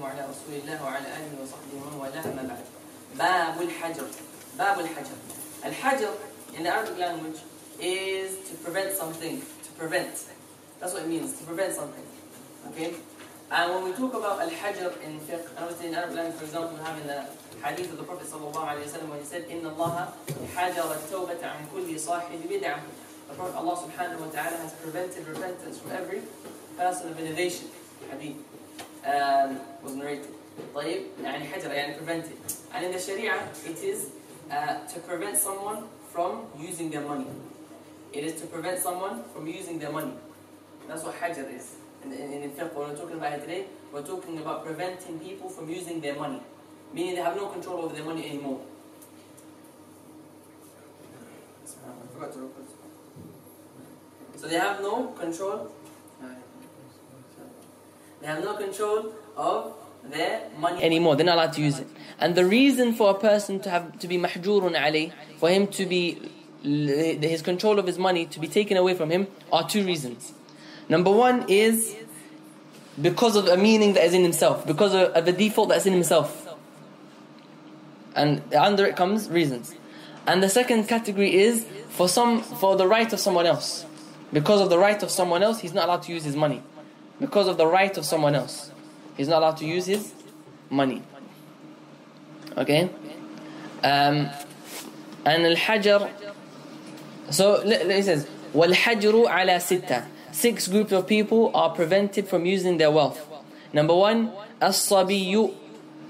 وسلم على رسول الله وعلى اله وصحبه ومن والاه اما بعد باب الحجر باب الحجر الحجر in the Arabic language is to prevent something to prevent that's what it means to prevent something okay and when we talk about al-hajr in fiqh and obviously in Arabic language for example we have in the hadith of the Prophet sallallahu alaihi wasallam when he said إن الله حجر التوبة عن كل صاحب بدعة the Prophet Allah subhanahu wa ta'ala has prevented repentance from every person of innovation hadith um, was narrated طيب يعني حجر يعني prevented and in the Sharia it is uh, to prevent someone from using their money it is to prevent someone from using their money that's what hajar is in, in, in fiqh when we're talking about it today we're talking about preventing people from using their money meaning they have no control over their money anymore I forgot to record. So they have no control they have no control of their money anymore. They're not allowed to use it. And the reason for a person to have to be mahjurun alayh, for him to be his control of his money to be taken away from him are two reasons. Number one is because of a meaning that is in himself, because of, of a default that's in himself. And under it comes reasons. And the second category is for some for the right of someone else. Because of the right of someone else, he's not allowed to use his money because of the right of someone else. He's not allowed to use his money. Okay? Um, and al-hajar, so he says, وَالْحَجْرُ عَلَى سِتَّةٍ Six groups of people are prevented from using their wealth. Number one, الصبي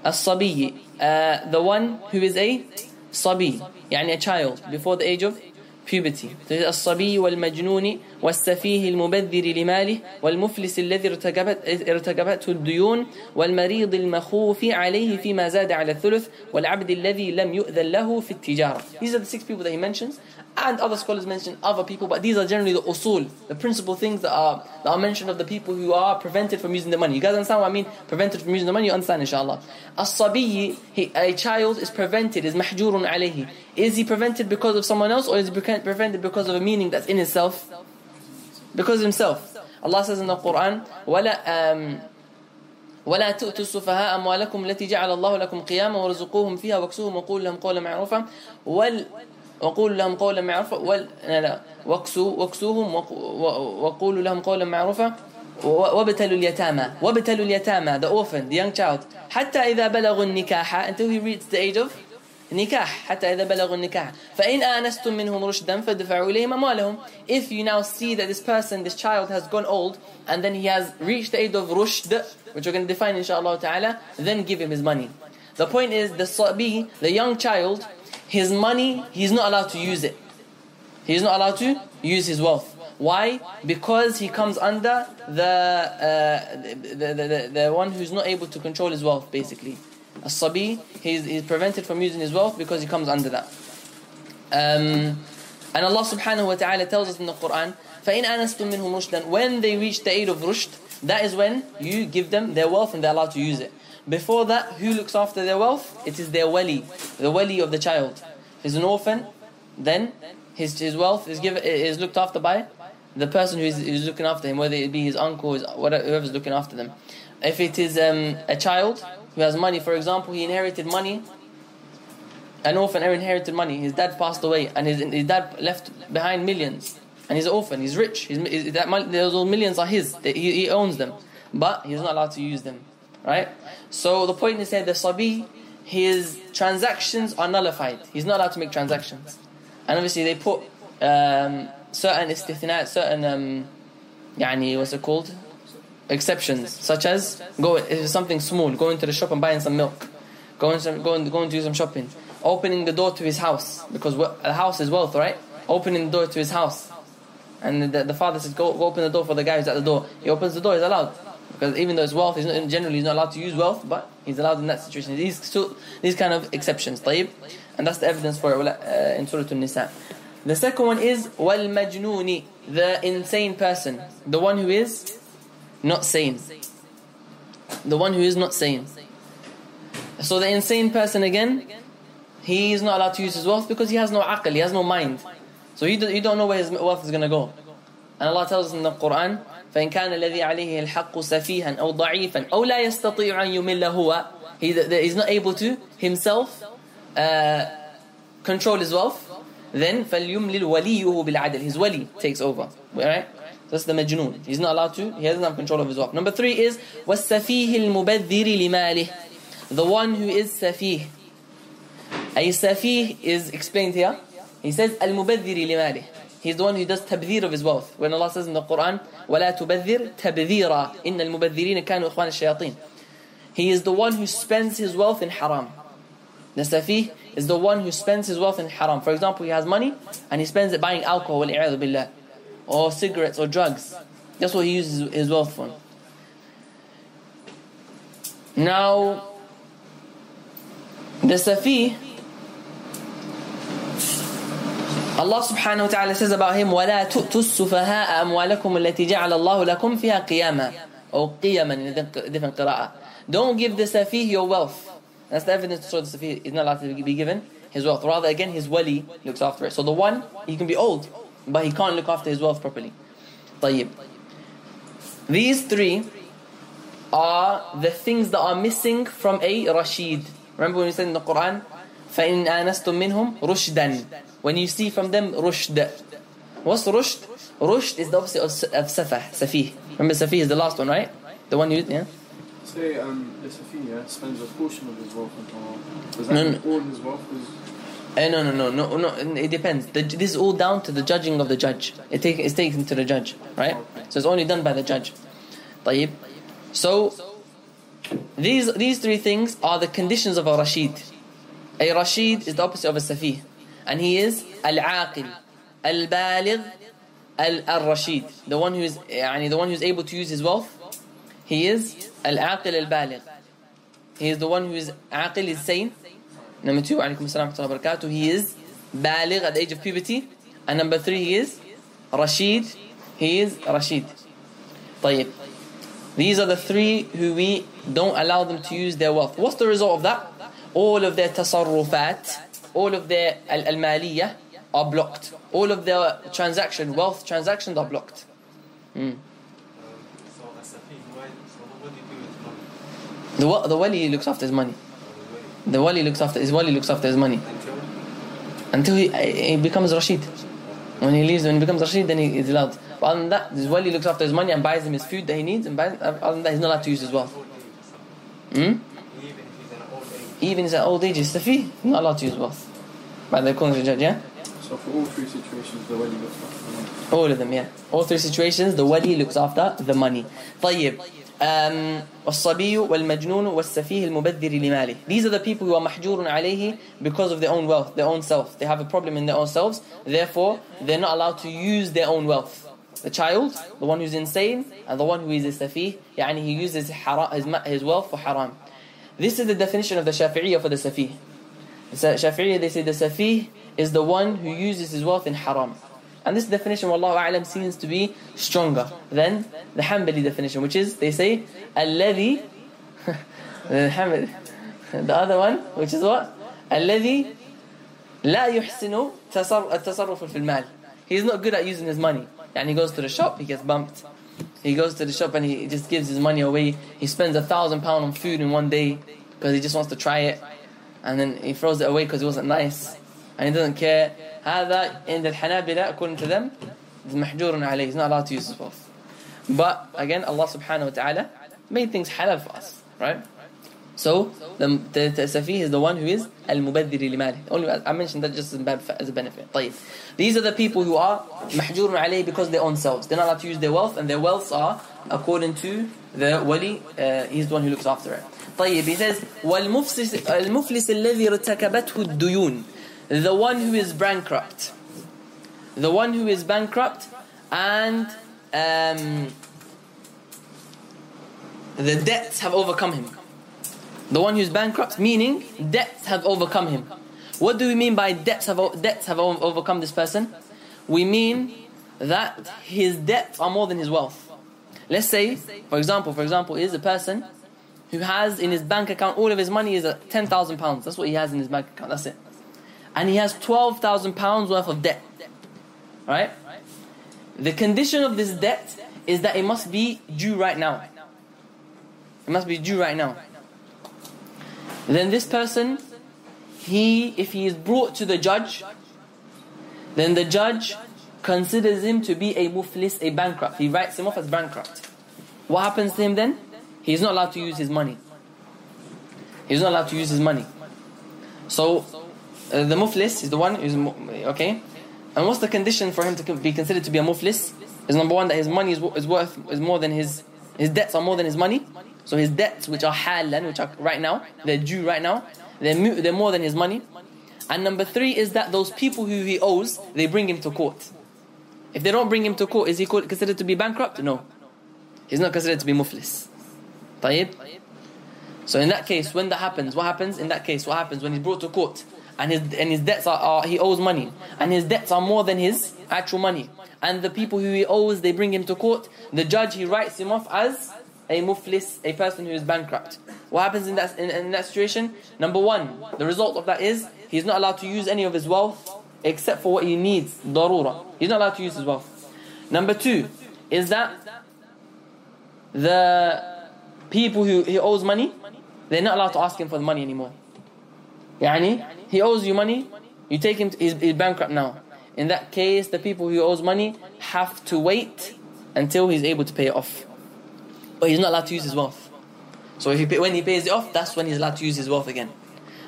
الصبي uh, the one who is a صبي يعني a child before the age of puberty الصبي والمجنون والسفيه المبذر لماله والمفلس الذي ارتكبت ارتكبته الديون والمريض المخوف عليه فيما زاد على الثلث والعبد الذي لم يؤذن له في التجارة These are the six people that he mentions and other scholars mention other people but these are generally the usul the principal things that are that are mentioned of the people who are prevented from using the money you guys understand what I mean prevented from using the money you understand inshallah الصبي a child is prevented is محجور عليه is he prevented because of someone else or is he prevented because of a meaning that's in himself Because himself Allah says in the Quran ولا um, ولا تؤتوا السفهاء أموالكم التي جعل الله لكم قياما وارزقوهم فيها واكسوهم وقولوا لهم قولا معروفا وال وقولوا لهم قولا معروفا وال لا لا واكسوا واكسوهم وقولوا لهم قولا معروفا وابتلوا اليتامى وابتلوا اليتامى the orphan the young child حتى إذا بلغوا النكاح until he reaches the age of نكاح حتى إذا بلغوا النكاح فإن آنستم منهم رشدا فادفعوا إليهم أموالهم if you now see that this person this child has gone old and then he has reached the age of rushd which we're going to define inshallah ta'ala then give him his money the point is the sabi the young child his money he's not allowed to use it he's not allowed to use his wealth why? Because he comes under the, uh, the, the, the, the one who's not able to control his wealth basically as-sabi, he's, he's prevented from using his wealth because he comes under that. Um, and Allah subhanahu wa ta'ala tells us in the Quran, فَإِنْ أَنَسْتُم مِّنْهُمْ رُشْدًا When they reach the age of rushd, that is when you give them their wealth and they're allowed to use it. Before that, who looks after their wealth? It is their wali, the wali of the child. If he's an orphan, then his, his wealth is, given, is looked after by the person who is, who is looking after him, whether it be his uncle, his, whatever, whoever's looking after them. If it is um, a child, who has money, for example, he inherited money, an orphan inherited money, his dad passed away, and his, his dad left behind millions, and he's an orphan, he's rich, he's, that money, those millions are his, he, he owns them, but he's not allowed to use them, right? So the point is that the sabi, his transactions are nullified, he's not allowed to make transactions, and obviously they put um, certain istithnat, certain, um, يعني, what's it called? exceptions, such as go if it's something small, going to the shop and buying some milk, going some, going going to do some shopping, opening the door to his house because a house is wealth, right? Opening the door to his house, and the, the father says, go, go open the door for the guy who's at the door. He opens the door, he's allowed Because even though it's wealth, he's not, generally he's not allowed to use wealth, but he's allowed in that situation. These, so, these kind of exceptions. طيب? And that's the evidence for it uh, in Surah An-Nisa. The second one is وَالْمَجْنُونِ The insane person. The one who is not sane. The one who is not sane. So the insane person again, he is not allowed to use his wealth because he has no aql, he has no mind. So he, do, you don't know where his wealth is going to go. And Allah tells us in the Quran, فإن كان الذي عليه الحق سفيها أو ضعيفا أو لا يستطيع أن يمل هو he, he's not able to himself uh, control his wealth then فليملل وليه بالعدل his wali takes over right that's the majnoon he's not allowed to he doesn't have control of his wealth number three is والسفيه المبذر لماله the one who is safih a safih is explained here he says المبذر لماله He's the one who does tabdhir of his wealth. When Allah says in the Quran, وَلَا تُبَذِّرْ تَبْذِيرًا إِنَّ الْمُبَذِّرِينَ كَانُوا إِخْوَانَ الشَّيَاطِينَ He is the one who spends his wealth in haram. The safih is the one who spends his wealth in haram. For example, he has money and he spends it buying alcohol, billah, or cigarettes or drugs. That's what he uses his wealth for. Now, the safih Allah subhanahu wa ta'ala says about him وَلَا تُؤْتُوا السُّفَهَاءَ أَمْوَالَكُمُ الَّتِي جَعَلَ اللَّهُ لَكُمْ فِيهَا قِيَامًا or قِيَامًا in a different qira'ah don't give the safih your wealth that's the evidence to show the safih is not allowed to be given his wealth rather again his wali looks after it so the one he can be old but he can't look after his wealth properly طيب these three are the things that are missing from a Rashid remember when we said in the Quran فَإِنْ آنَسْتُم مِّنْهُمْ رُشْدًا When you see from them rushd. What's rushd? Rushd is the opposite of, of safah, safih. Remember safih is the last one, right? The one you, yeah? Say um, the safih yeah, spends a portion of his wealth on haram. Does that no, mean all his wealth is... Uh, no, no, no, no, no. It depends. The, this is all down to the judging of the judge. It take, it's taken to the judge, right? So it's only done by the judge. طيب. So these these three things are the conditions of a rashid. A Rashid is the opposite of a Safih. And he is Al-Aqil, Al-Baligh, Al-Rashid. The one who is يعني, the one who is able to use his wealth. He is Al-Aqil Al-Baligh. He is the one who is Aqil is sane. Number two, alaykum assalam wa barakatuh. He is Baligh at the age of puberty. And number three, he is Rashid. He is Rashid. طيب. These are the three who we don't allow them to use their wealth. What's the result of that? all of their tasarrufat, all of their al-maliyah are blocked. All of their transaction, wealth transactions are blocked. Mm. The, the wali looks after his money. The wali looks after his wali looks after his money until he, he becomes Rashid. When he leaves, when he becomes Rashid, then he is allowed. But other than that, his wali looks after his money and buys him his food that he needs, and buys, other than that, he's not allowed to use his wealth. Hmm? even in old age, is safi, not allowed to use wealth. By the according to the judge, yeah? So for all three situations, the wali looks after the money. All of them, yeah. All three situations, the wali looks after the money. طيب. Um, والصبي والمجنون والسفيه المبذر لماله These are the people who are محجور عليه because of their own wealth, their own self. They have a problem in their own selves, therefore they're not allowed to use their own wealth. The child, the one who's insane, and the one who is a safih, يعني he uses his, his wealth for haram. This is the definition of the Shafi'iyah for the Safi. The Shafi'iyah, they say the Safi is the one who uses his wealth in haram. And this definition, Wallahu A'lam, seems to be stronger than the Hanbali definition, which is, they say, الذي the, the other one, which is what? الذي لا يحسن التصرف في المال. He's not good at using his money. And he goes to the shop, he gets bumped. He goes to the shop and he just gives his money away. He spends a thousand pound on food in one day because he just wants to try it. And then he throws it away because it wasn't nice. And he doesn't care. هذا عند الحنابلة according to them is محجور عليه. He's not allowed to use his wealth. But again, Allah subhanahu wa ta'ala made things halal for us. Right? So the, the, the Safi is the one who is al-mubaddir limali. Only I mentioned that just as a benefit. طيب. These are the people who are mahjur alayh because they own selves. They're not allowed to use their wealth and their wealths are according to the wali. Uh, he's the one who looks after it. طيب. He says والمفلس المفلس الذي ارتكبته الديون. The one who is bankrupt. The one who is bankrupt and um, the debts have overcome him. The one who's bankrupt, meaning debts have overcome him. What do we mean by debts have, debts have overcome this person? We mean that his debts are more than his wealth. Let's say, for example, for example, is a person who has in his bank account all of his money is ten thousand pounds. That's what he has in his bank account. That's it, and he has twelve thousand pounds worth of debt. Right? The condition of this debt is that it must be due right now. It must be due right now. Then this person, he, if he is brought to the judge, then the judge considers him to be a muflis, a bankrupt. He writes him off as bankrupt. What happens to him then? He's not allowed to use his money. He's not allowed to use his money. So, uh, the muflis is the one who's, okay? And what's the condition for him to be considered to be a muflis? Is number one that his money is, is worth, is more than his, his debts are more than his money. So his debts, which are halan, which are right now, they're due right now, they're, they're more than his money. And number three is that those people who he owes, they bring him to court. If they don't bring him to court, is he considered to be bankrupt? No. He's not considered to be muflis. طيب? So in that case, when that happens, what happens? In that case, what happens when he's brought to court And his and his debts are, are he owes money and his debts are more than his actual money and the people who he owes they bring him to court. The judge he writes him off as a muflis, a person who is bankrupt. What happens in that in, in that situation? Number one, the result of that is he's not allowed to use any of his wealth except for what he needs, darura. He's not allowed to use his wealth. Number two is that the people who he owes money, they're not allowed to ask him for the money anymore. Yani, he owes you money, you take him, to, he's, he's bankrupt now. In that case, the people who owes money have to wait until he's able to pay it off. But he's not allowed to use his wealth. So if he pay, when he pays it off, that's when he's allowed to use his wealth again.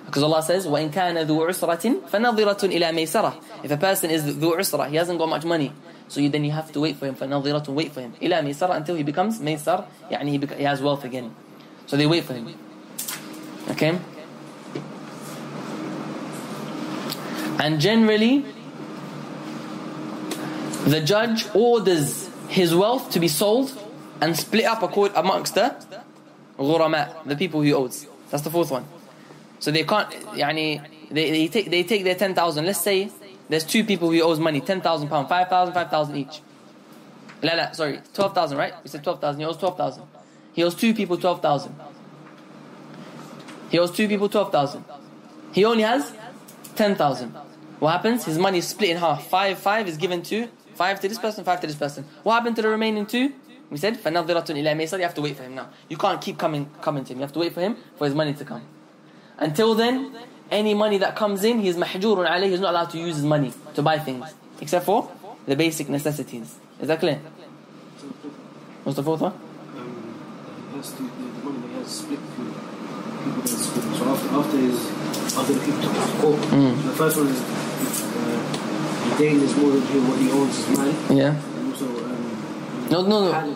Because Allah says, وَإِن كَانَ ذُو عُسْرَةٍ فَنَظِرَةٌ إِلَى مَيْسَرَةٍ If a person is ذُو عُسْرَة, he hasn't got much money. So you, then you have to wait for him, فَنَظِرَةٌ Wait for him. إِلَى مَيْسَرَةٍ Until he becomes مَيْسَر, يعني he, beca- he has wealth again. So they wait for him. Okay? And generally, the judge orders his wealth to be sold and split up amongst the ghurama, the people he owes. That's the fourth one. So they can't, yani, they, they take they take their 10,000. Let's say there's two people who owes money, 10,000 pounds, 5,000, 5,000 each. La, la, sorry, 12,000, right? We said 12,000, he owes 12,000. He owes two people 12,000. He owes two people 12,000. He only has 10,000. What happens? His money is split in half. Five, five is given to, five to this person, five to this person. What happened to the remaining two? We said, فَنَظِرَةٌ إِلَى مَيْسَرٍ You have to wait for him now. You can't keep coming, coming to him. You have to wait for him for his money to come. Until then, any money that comes in, he's mahjurun alayh, he's not allowed to use his money to buy things. Except for the basic necessities. Is that clear? What's the fourth one? Um, has to, the, the money that he has split between people that split. So after, after his, after the his court, Mm. the first one is uh, the gain is more than what he owns his man. Yeah. And also, um, No, no, no.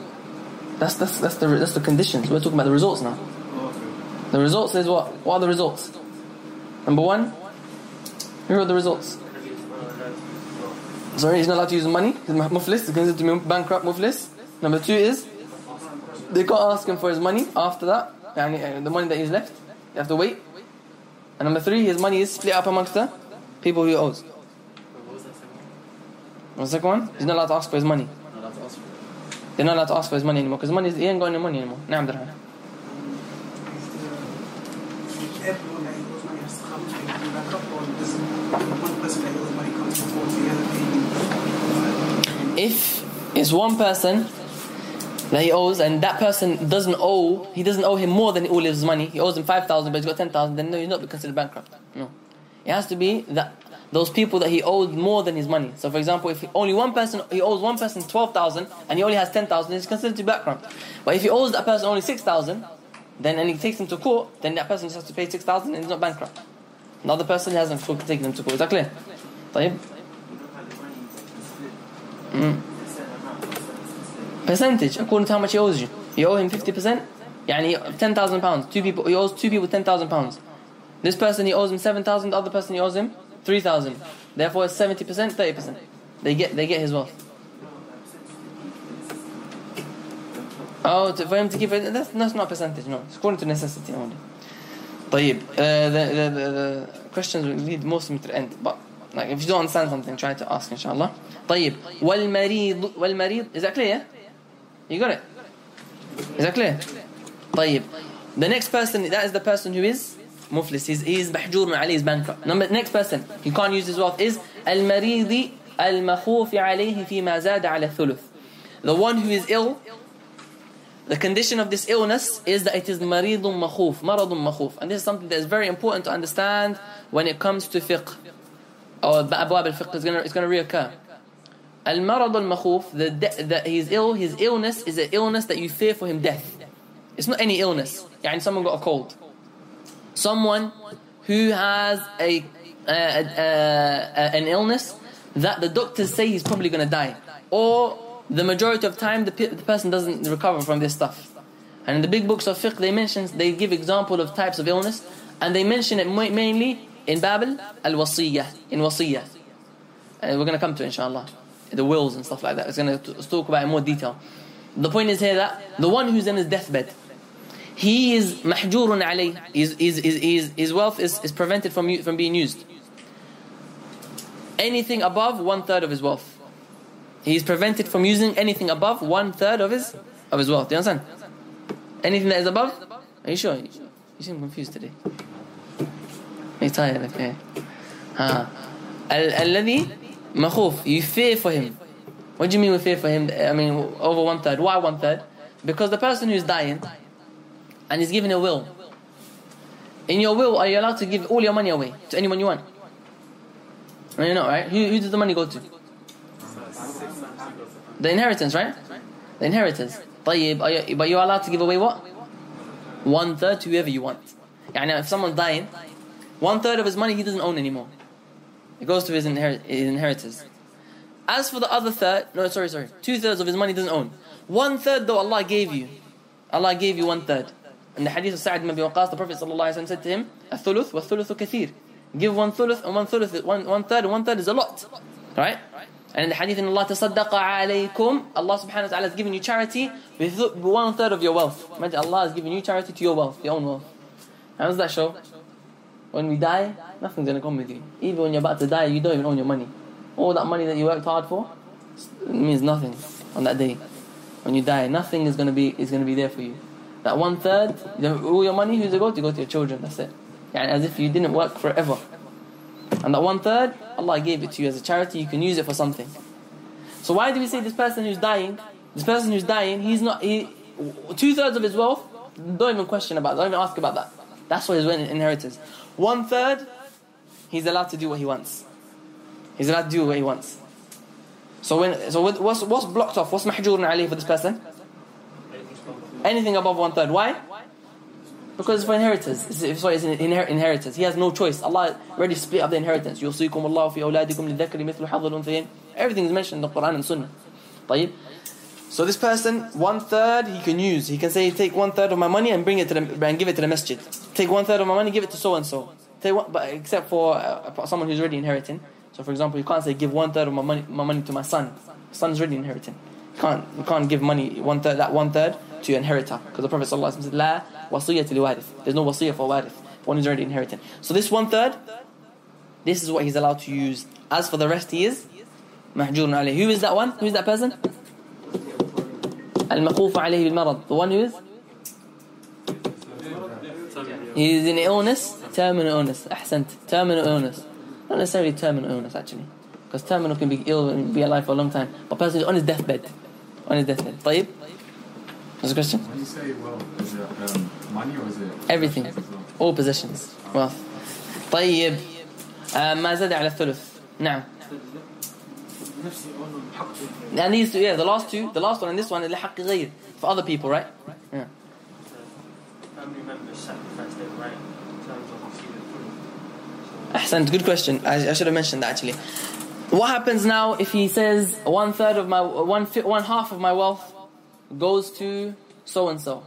That's, that's, that's, the, that's the conditions. We're talking about the results now. oh. The results is what? What are the results? Number one, Who are the results. Sorry, he's not allowed to use money. He's muflis. He's considered to be bankrupt muflis. Number two is they can't ask him for his money after that. Yani, uh, the money that he's left, you have to wait. And number three, his money is split up amongst the people he owes. What's the second one? He's not allowed to ask for his money. They're not allowed to ask for his money anymore because money is, he ain't got any money anymore. نعم درهم. everyone that he owes money has to come to him and back up, or does one person that he owes money comes before the other paying? if it's one person that he owes and that person doesn't owe he doesn't owe him more than all his money he owes him 5000 but he's got 10000 then no he's not considered bankrupt no it has to be that those people that he owed more than his money so for example if only one person he owes one person 12000 and he only has 10000 he's considered to be bankrupt but if he owes that person only 6000 then and he takes him to court then that person just has to pay 6000 and he's not bankrupt another person hasn't taken him to court is that clear طيب Mm. Percentage according to how much he owes you. You owe him 50%. يعني 10,000 pounds. Two people, he owes two people 10,000 pounds. This person he owes him 7,000. The other person he owes him 3,000. Therefore it's 70%, 30%. They get they get his wealth. Oh, to, for him to keep it, that's, that's not percentage, no. It's according to necessity only. طيب, uh, the, the, the, the questions will lead most of them to the end, but like if you don't understand something, try to ask inshallah. طيب, والمريض, والمريض, is that clear? You got it? Is that clear? طيب, the next person, that is the person who is muflis, he's, he's محجور عليه, he's bankrupt. Number, next person, he can't use his wealth, is المريض المخوف عليه فيما زاد على الثلث. The one who is ill, the condition of this illness is that it is مريض مخوف, مرض مخوف. And this is something that is very important to understand when it comes to fiqh. Or أبواب الفقه is going to, it's going to reoccur. المرض المخوف the that he's ill, his illness is an illness that you fear for him death. It's not any illness. يعني someone got a cold. Someone who has a, a, a, a an illness that the doctors say he's probably going to die. Or the majority of time the, pe- the person doesn't recover from this stuff. And in the big books of fiqh they mention, they give example of types of illness and they mention it mainly in Babel al-wasiyah, in wasiyah. And we're going to come to it inshallah The wills and stuff like that. It's going to talk about in more detail. The point is here that the one who's in his deathbed, he is mahjurun alayh, his, his, his, his wealth is, is prevented from, from being used. Anything above one third of his wealth. He is prevented from using anything above one third of his of his wealth. Do you understand? Anything that is above? Are you sure? You seem confused today. You're tired, okay. Ha. الذي Makhuf, you fear for him. What do you mean with fear for him? I mean, over one third. Why one third? Because the person who's dying and is given a will. In your will, are you allowed to give all your money away to anyone you want? You know, right? Who, who does the money go to? The inheritance, right? The inheritance. But you're allowed to give away what? One third to whoever you want. And if someone's dying, one third of his money he doesn't own anymore. It goes to his, his inheritors. As for the other third, no, sorry, sorry, two thirds of his money doesn't own. One third though Allah gave you. Allah gave you one third. And the hadith of Sa'ad ibn Waqqas, the Prophet said to him, "Athuluth wa thuluthu kathir." Give one thuluth and one thuluth, one, one third and one third is a lot, right? And in the hadith in Allah tasaddaqa alaykum, Allah subhanahu wa ta'ala has given you charity with one third of your wealth. Imagine Allah has given you charity to your wealth, your own wealth. How does that show? When we die, nothing's to come with you. Even when you're about to die, you don't even own your money. All that money that you worked hard for means nothing on that day. When you die, nothing is to be is to be there for you. That one third, all your money, who's it go to? Go to your children. That's it. As if you didn't work forever. And that one third, Allah gave it to you as a charity, you can use it for something. So why do we say this person who's dying, this person who's dying, he's not, he, two thirds of his wealth, don't even question about don't even ask about that. That's what his inheritance. One third, he's allowed to do what he wants. He's allowed to do what he wants. So when, so what's, what's blocked off? What's mahjurun alayh for this person? Anything above one third. Why? Because it's for inheritance. It's, sorry, it's an inher- inheritance. He has no choice. Allah already split up the inheritance. يُوصِيكُمُ اللَّهُ فِي أَوْلَادِكُمْ لِلذَّكَرِ مِثْلُ حَظِّ الْأُنْثَيَيْنِ Everything is mentioned in the Quran and Sunnah. طيب? So this person, one third he can use. He can say, take one third of my money and bring it to the, and give it to the masjid. Take one third of my money, give it to so and so. But except for uh, someone who's already inheriting. So for example, you can't say give one third of my money, my money to my son. Son is already inheriting. You can't, you can't give money one third, that one third to your inheritor. Because the Prophet ﷺ said, La wasiyah liwarith. There's no wasiyah for warith. One who's already inheriting. So this one third, this is what he's allowed to use. As for the rest, he is mahjurun alayh. Who is that one? Who is that person? Al-makhuf alayhi bil-marad. The one who is? He is in illness, terminal illness. Ahsant, terminal illness. Not necessarily terminal illness actually. Because terminal can be ill and be alive for a long time. But person is on his deathbed. On his deathbed. طيب? What's the question? When you say wealth, is it um, money or is it Everything. All possessions. Wealth. طيب آه ما زاد على الثلث نعم and these two, yeah, the last two, the last one and this one, لحق غير for other people, right? Yeah. Family members sacrifice their right in terms of receiving food. Ahsan, good question. I, I should have mentioned that actually. What happens now if he says one third of my one fi- one half of my wealth goes to so and so?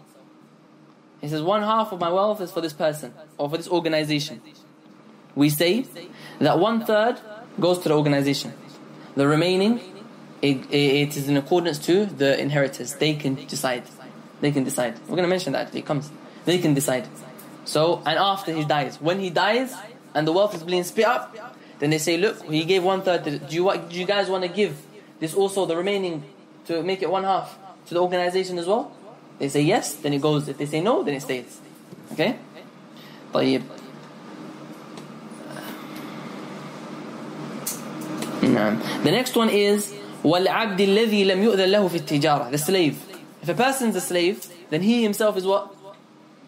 He says one half of my wealth is for this person or for this organization. We say that one third goes to the organization. The remaining, it, it is in accordance to the inheritors. They can decide. They can decide. We're going to mention that actually. It comes. They can decide. So, and after he dies, when he dies and the wealth is being split up, then they say, look, he gave one third. Do you, wa- do you guys want to give this also the remaining to make it one half to the organization as well? They say yes, then it goes. If they say no, then it stays. Okay? طيب. The next one is والعبد الذي لم يؤذن له في التجارة. The slave. If a person's a slave, then he himself is what?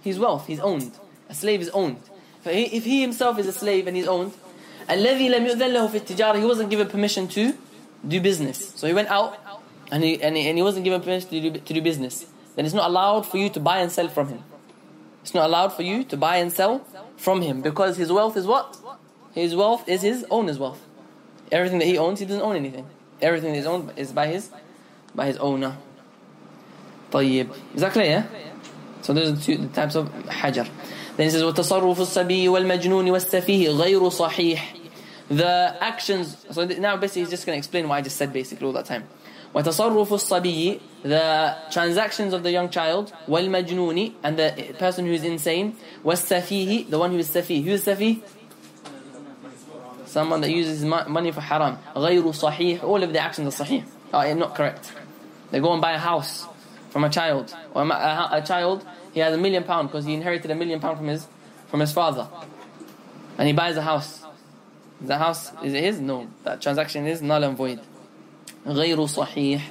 He's wealth. He's owned. A slave is owned. If he himself is a slave and he's owned, الذي لم يؤذن له في التجارة. He wasn't given permission to do business. So he went out and he, and he, and he wasn't given permission to do, to do business. Then it's not allowed for you to buy and sell from him. It's not allowed for you to buy and sell from him because his wealth is what? His wealth is his owner's wealth. Everything that he owns, he doesn't own anything. Everything that is owned is by his by his owner. طيب. Is that clear? Yeah? So those are two the types of hajar. Then he says وتصرف الصبي والمجنون والسفيه غير صحيح. The actions. So now basically he's just going to explain what I just said basically all that time. وتصرف الصبي the transactions of the young child والمجنون and the person who is insane والسفيه the one who is سفيه. Who is سفيه? Someone that uses money for haram. غير صحيح. All of the actions are صحيح. Are not correct. They go and buy a house from a child. Or a, a child, he has a million pound because he inherited a million pound from his from his father. And he buys a house. The house is it his? No. That transaction is null and void. غير صحيح.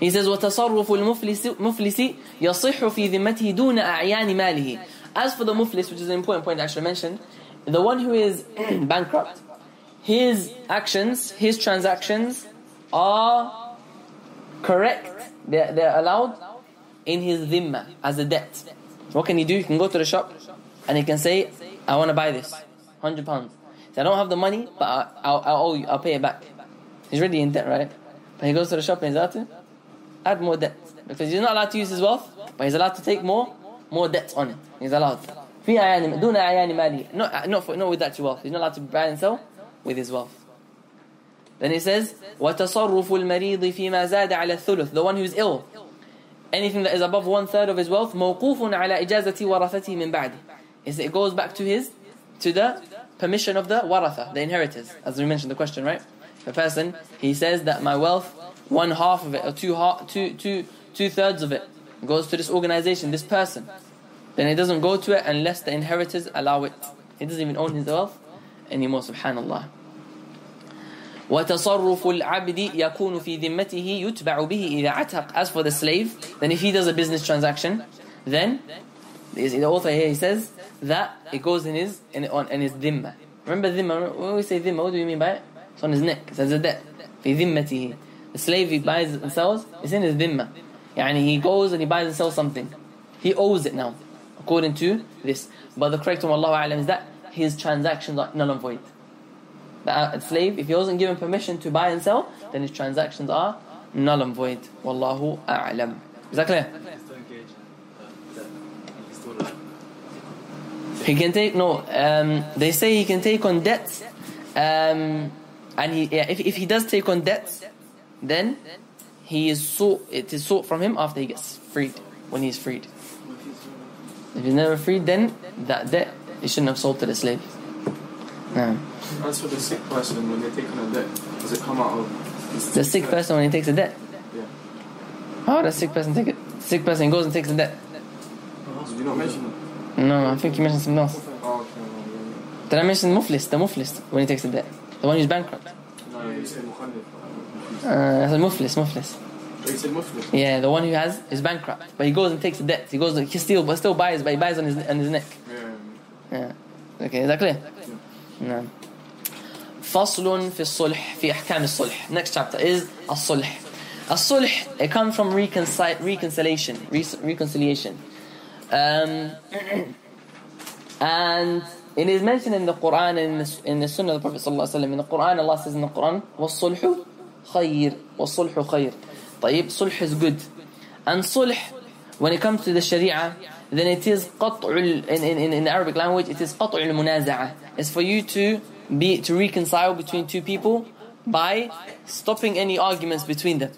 He says وتصرف المفلس مفلس يصح في ذمته دون أعيان ماله. As for the muflis, which is an important point I should mention, the one who is bankrupt, his actions, his transactions are correct. They're, they're allowed in his dhimma as a debt. So what can he do? He can go to the shop and he can say, I want to buy this, 100 pounds. So I don't have the money, but I, I'll, I'll owe you, I'll pay it back. He's already in debt, right? But he goes to the shop and he's allowed to add more debt. Because he's not allowed to use his wealth, but he's allowed to take more more debts on it. He's allowed. في أعيان دون أعيان مالي. Not, not, for, not with that wealth. He's not allowed to buy and sell with his wealth. Then he says, وتصرف المريض فيما زاد على الثلث. The one who's ill. Anything that is above one third of his wealth, موقوف على إجازة ورثته من بعده. Is it goes back to his, to the permission of the waratha, the inheritors. As we mentioned the question, right? The person, he says that my wealth, one half of it, or two, half, two, two, two thirds of it, goes to this organization, this person. Then it doesn't go to it unless the inheritors allow it. He doesn't even own his wealth anymore, subhanallah. وتصرف العبد يكون في ذمته يتبع به إذا عتق As for the slave, then if he does a business transaction, then the author here he says that it goes in his in, on in his dhimma. Remember dhimma? When we say dhimma, what do we mean by it? It's on his neck. It says a debt. في ذمته. The slave he buys and sells, it's in his dhimma. Yani he goes and he buys and sells something. He owes it now, according to this. But the correct one, Allah Alam, is that his transactions are null and void. The slave, if he wasn't given permission to buy and sell, then his transactions are null and void. Wallahu a'lam. Is that clear? He can take no. Um, they say he can take on debts, um, and he yeah, if if he does take on debts, then he is sought. It is sought from him after he gets freed. When he is freed. If he's never freed, then that debt he shouldn't have sold to the slave. No. As for the sick person, when they take on a debt, does it come out of The sick person when he takes a debt. Yeah. How does sick person take it? Sick person goes and takes a debt. Did you not mention it? No, I think you mentioned something else. Oh, okay. Did I mention muflis? The muflis when he takes a debt. The one who's bankrupt. yeah. No, you said. Uh, muflis, muflis. Oh, you said Muslim. Yeah, the one who has is bankrupt, but he goes and takes a debt. He goes, he still, but still buys, but he buys on his on his neck Yeah. Yeah. Okay, is that clear? نعم. فصل في الصلح في أحكام الصلح. Next chapter is الصلح. الصلح it comes from reconcil- reconciliation, re- reconciliation. Um, and it is mentioned in the Quran and in the, in the Sunnah of the Prophet صلى الله عليه وسلم. In the Quran, Allah says in the Quran, والصلح خير والصلح خير. طيب, صلح is good. And صلح, when it comes to the Sharia, then it is قطع ال- in, in, in the Arabic language, it is قطع المنازعة. It's for you to be to reconcile between two people by stopping any arguments between them.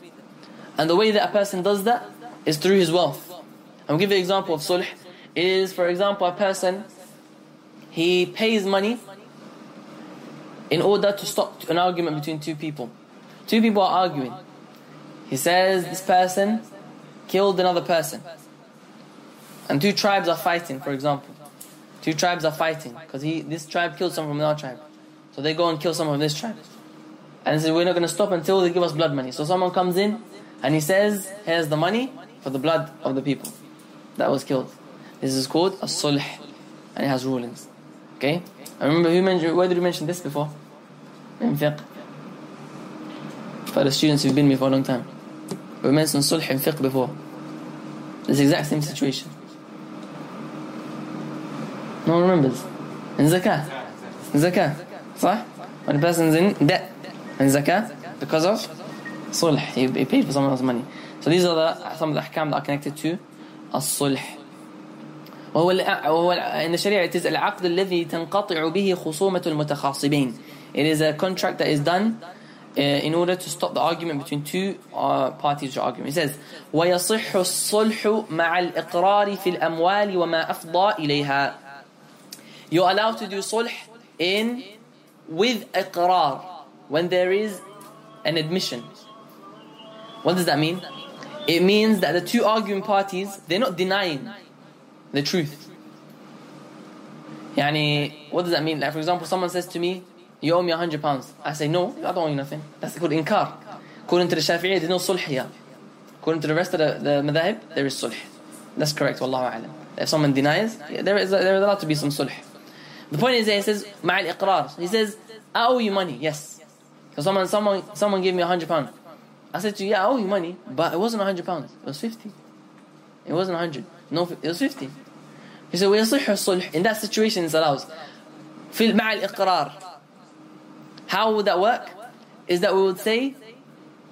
And the way that a person does that is through his wealth. I'll give you an example of sulh. Is, for example, a person, he pays money in order to stop an argument between two people. Two people are arguing. He says this person killed another person. And two tribes are fighting, for example. Two tribes are fighting because this tribe killed someone from another tribe. So they go and kill someone from this tribe. And he says, We're not going to stop until they give us blood money. So someone comes in and he says, Here's the money for the blood of the people that was killed. This is called a sulh and it has rulings. Okay? I remember who mentioned, where did we mention this before? In fiqh. For the students who've been with me for a long time. We mentioned sulh in fiqh before. This exact same situation. No one remembers. In zakah. In zakah. صح? When a person's in debt. In zakah. Because of sulh. He, he paid for someone else's money. So these are the, some of the ahkam that are connected to الصلح. وهو وهو in the Sharia it is العقد الذي تنقطع به خصومة المتخاصمين. It is a contract that is done uh, in order to stop the argument between two uh, parties which are arguing. It says ويصح الصلح مع الإقرار في الأموال وما أفضى إليها. You're allowed to do sulh in with iqrar when there is an admission. What does that mean? It means that the two arguing parties they're not denying the truth. Yani, what does that mean? Like for example, someone says to me, "You owe me a hundred pounds." I say, "No, I don't owe you nothing." That's called inkar. According to the Shafi'i, there's no sulh here. According to the rest of the, the madhahib, there is sulh. That's correct. Wallahu a'lam. If someone denies, there is there is allowed to be some sulh. The point is, that he says, "مع الإقرار." He says, "I owe you money." Yes. So someone someone someone gave me a hundred pounds. I said to you, "Yeah, I owe you money, but it wasn't a hundred pounds. It was fifty. It wasn't a hundred. No, it was fifty. He said, ويصح الصلح. In that situation, it allows. في مع الإقرار. How would that work? Is that we would say,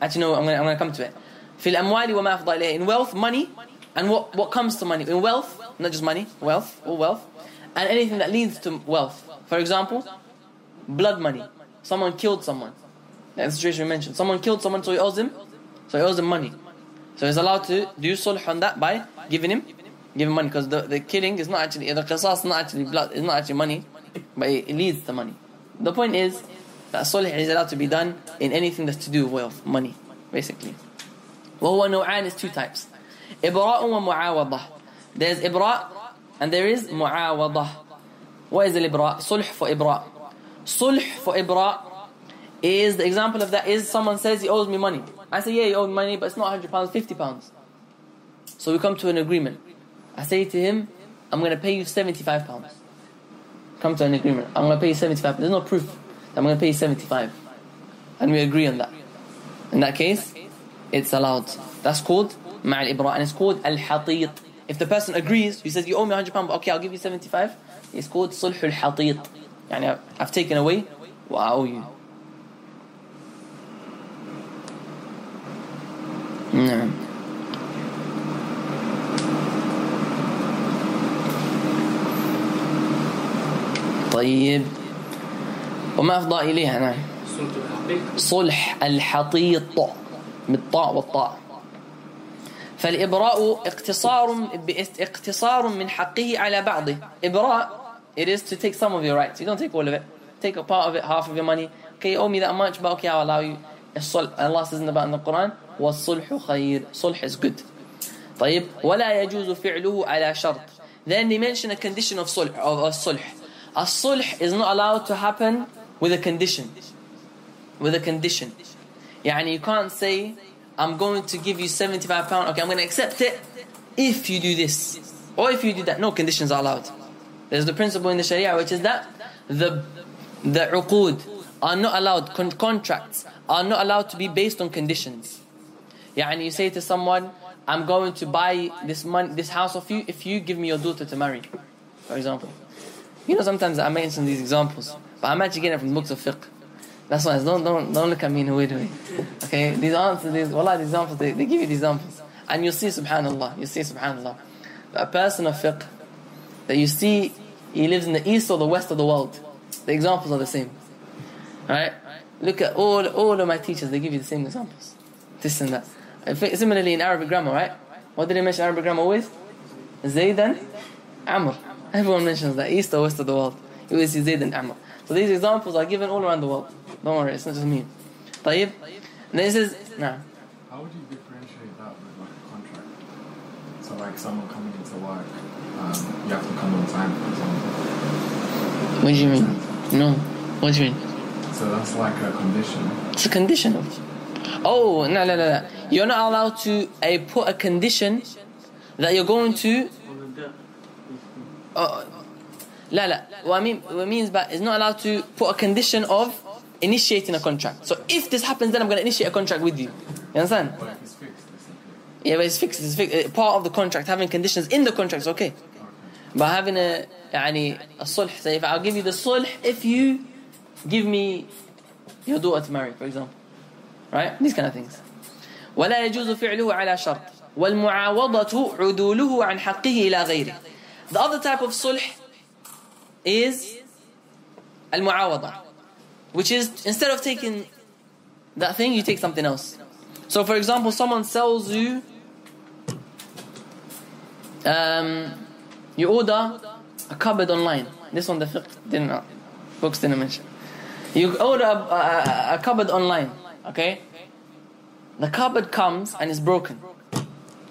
actually no, I'm going I'm to come to it. في الأموال وما أفضى إليه. In wealth, money, and what, what comes to money. In wealth, not just money, wealth, all wealth, and anything that leads to wealth. For example, blood money. Someone killed someone. That's the situation we mentioned. Someone killed someone, so he owes him, so he owes him money. So he's allowed to do sulh on that by giving him give him money because the, the killing is not actually the qisas is not actually blood it's not actually money but it, it leads to money the point is that sulh is allowed to be done in anything that's to do with wealth money basically وهو نوعان is two types إبراء ومعاوضة there's إبراء and there is mu'awadah. What is al-ibra? Sulh for ibra. Sulh for ibra is the example of that is someone says he owes me money. I say, yeah, you owe me money, but it's not 100 pounds, 50 pounds. So we come to an agreement. I say to him, I'm going to pay you 75 pounds. Come to an agreement. I'm going to pay you 75. There's no proof. I'm going to pay you 75. And we agree on that. In that case, it's allowed. That's called ma'al ibra and it's called al-hatit. If the person agrees, he says, you owe me 100 pounds, okay, I'll give you 75. It's called sulh al-hatiit. Yani I've taken away what I owe you. نعم طيب وما أفضى إليها نعم صلح الحطيط بالطاء والطاء فالإبراء اقتصار اقتصار من حقه على بعضه إبراء it is to take some of your rights you don't take all of it take a part of it half of your money okay you owe me that much but okay I'll allow you الصلح Allah says in the, in the Quran والصلح خير صلح is good طيب ولا يجوز فعله على شرط then they mention a condition of صلح of الصلح A sulh is not allowed to happen with a condition. With a condition. Yani you can't say, I'm going to give you 75 pounds, okay, I'm going to accept it if you do this. Or if you do that. No conditions are allowed. There's the principle in the Sharia which is that the the uqud are not allowed, con- contracts are not allowed to be based on conditions. Yeah, and you say to someone, I'm going to buy this money, this house of you if you give me your daughter to marry, for example. You know, sometimes I mention these examples, but I'm actually getting it from the books of fiqh. That's why don't don't don't look at me in a weird way. Okay, these answers, these wallah, these examples, they, they give you these examples, and you'll see subhanallah, you see subhanallah, a person of fiqh that you see he lives in the east or the west of the world. The examples are the same. Right? Look at all all of my teachers, they give you the same examples. This and that. Similarly in Arabic grammar, right? What did they mention Arabic grammar always? Zayd and Amr. Everyone mentions that, east or west of the world. You always see Amr. So these examples are given all around the world. Don't worry, it's not just me. طيب. And this is, nah. How would you differentiate that with like a contract? So like someone coming into work, um, you have to come on time, for example. What do you mean? No. What do you mean? So that's like a condition. It's a condition. Oh, no, no, no, no. You're not allowed to uh, put a condition that you're going to. On the debt. Uh, la, la. What I mean, what it means by is not allowed to put a condition of initiating a contract. So if this happens, then I'm going to initiate a contract with you. You understand? But it's fixed, basically. Yeah, but it's fixed. It's fixed. Uh, Part of the contract, having conditions in the contract is okay. But having a, يعني, a sulh, say if I'll give you the sulh if you give me your daughter to marry, for example. Right? These kind of things. ولا يجوز فعله على شرط والمعاوضة عدوله عن حقه إلى غيره. The other type of sulh is المعاوضة which is instead of taking that thing you take something else. So for example someone sells you um, you order a cupboard online. This one the fiqh didn't uh, books didn't mention. You order a, a, a cupboard online, okay? The cupboard comes and it's broken.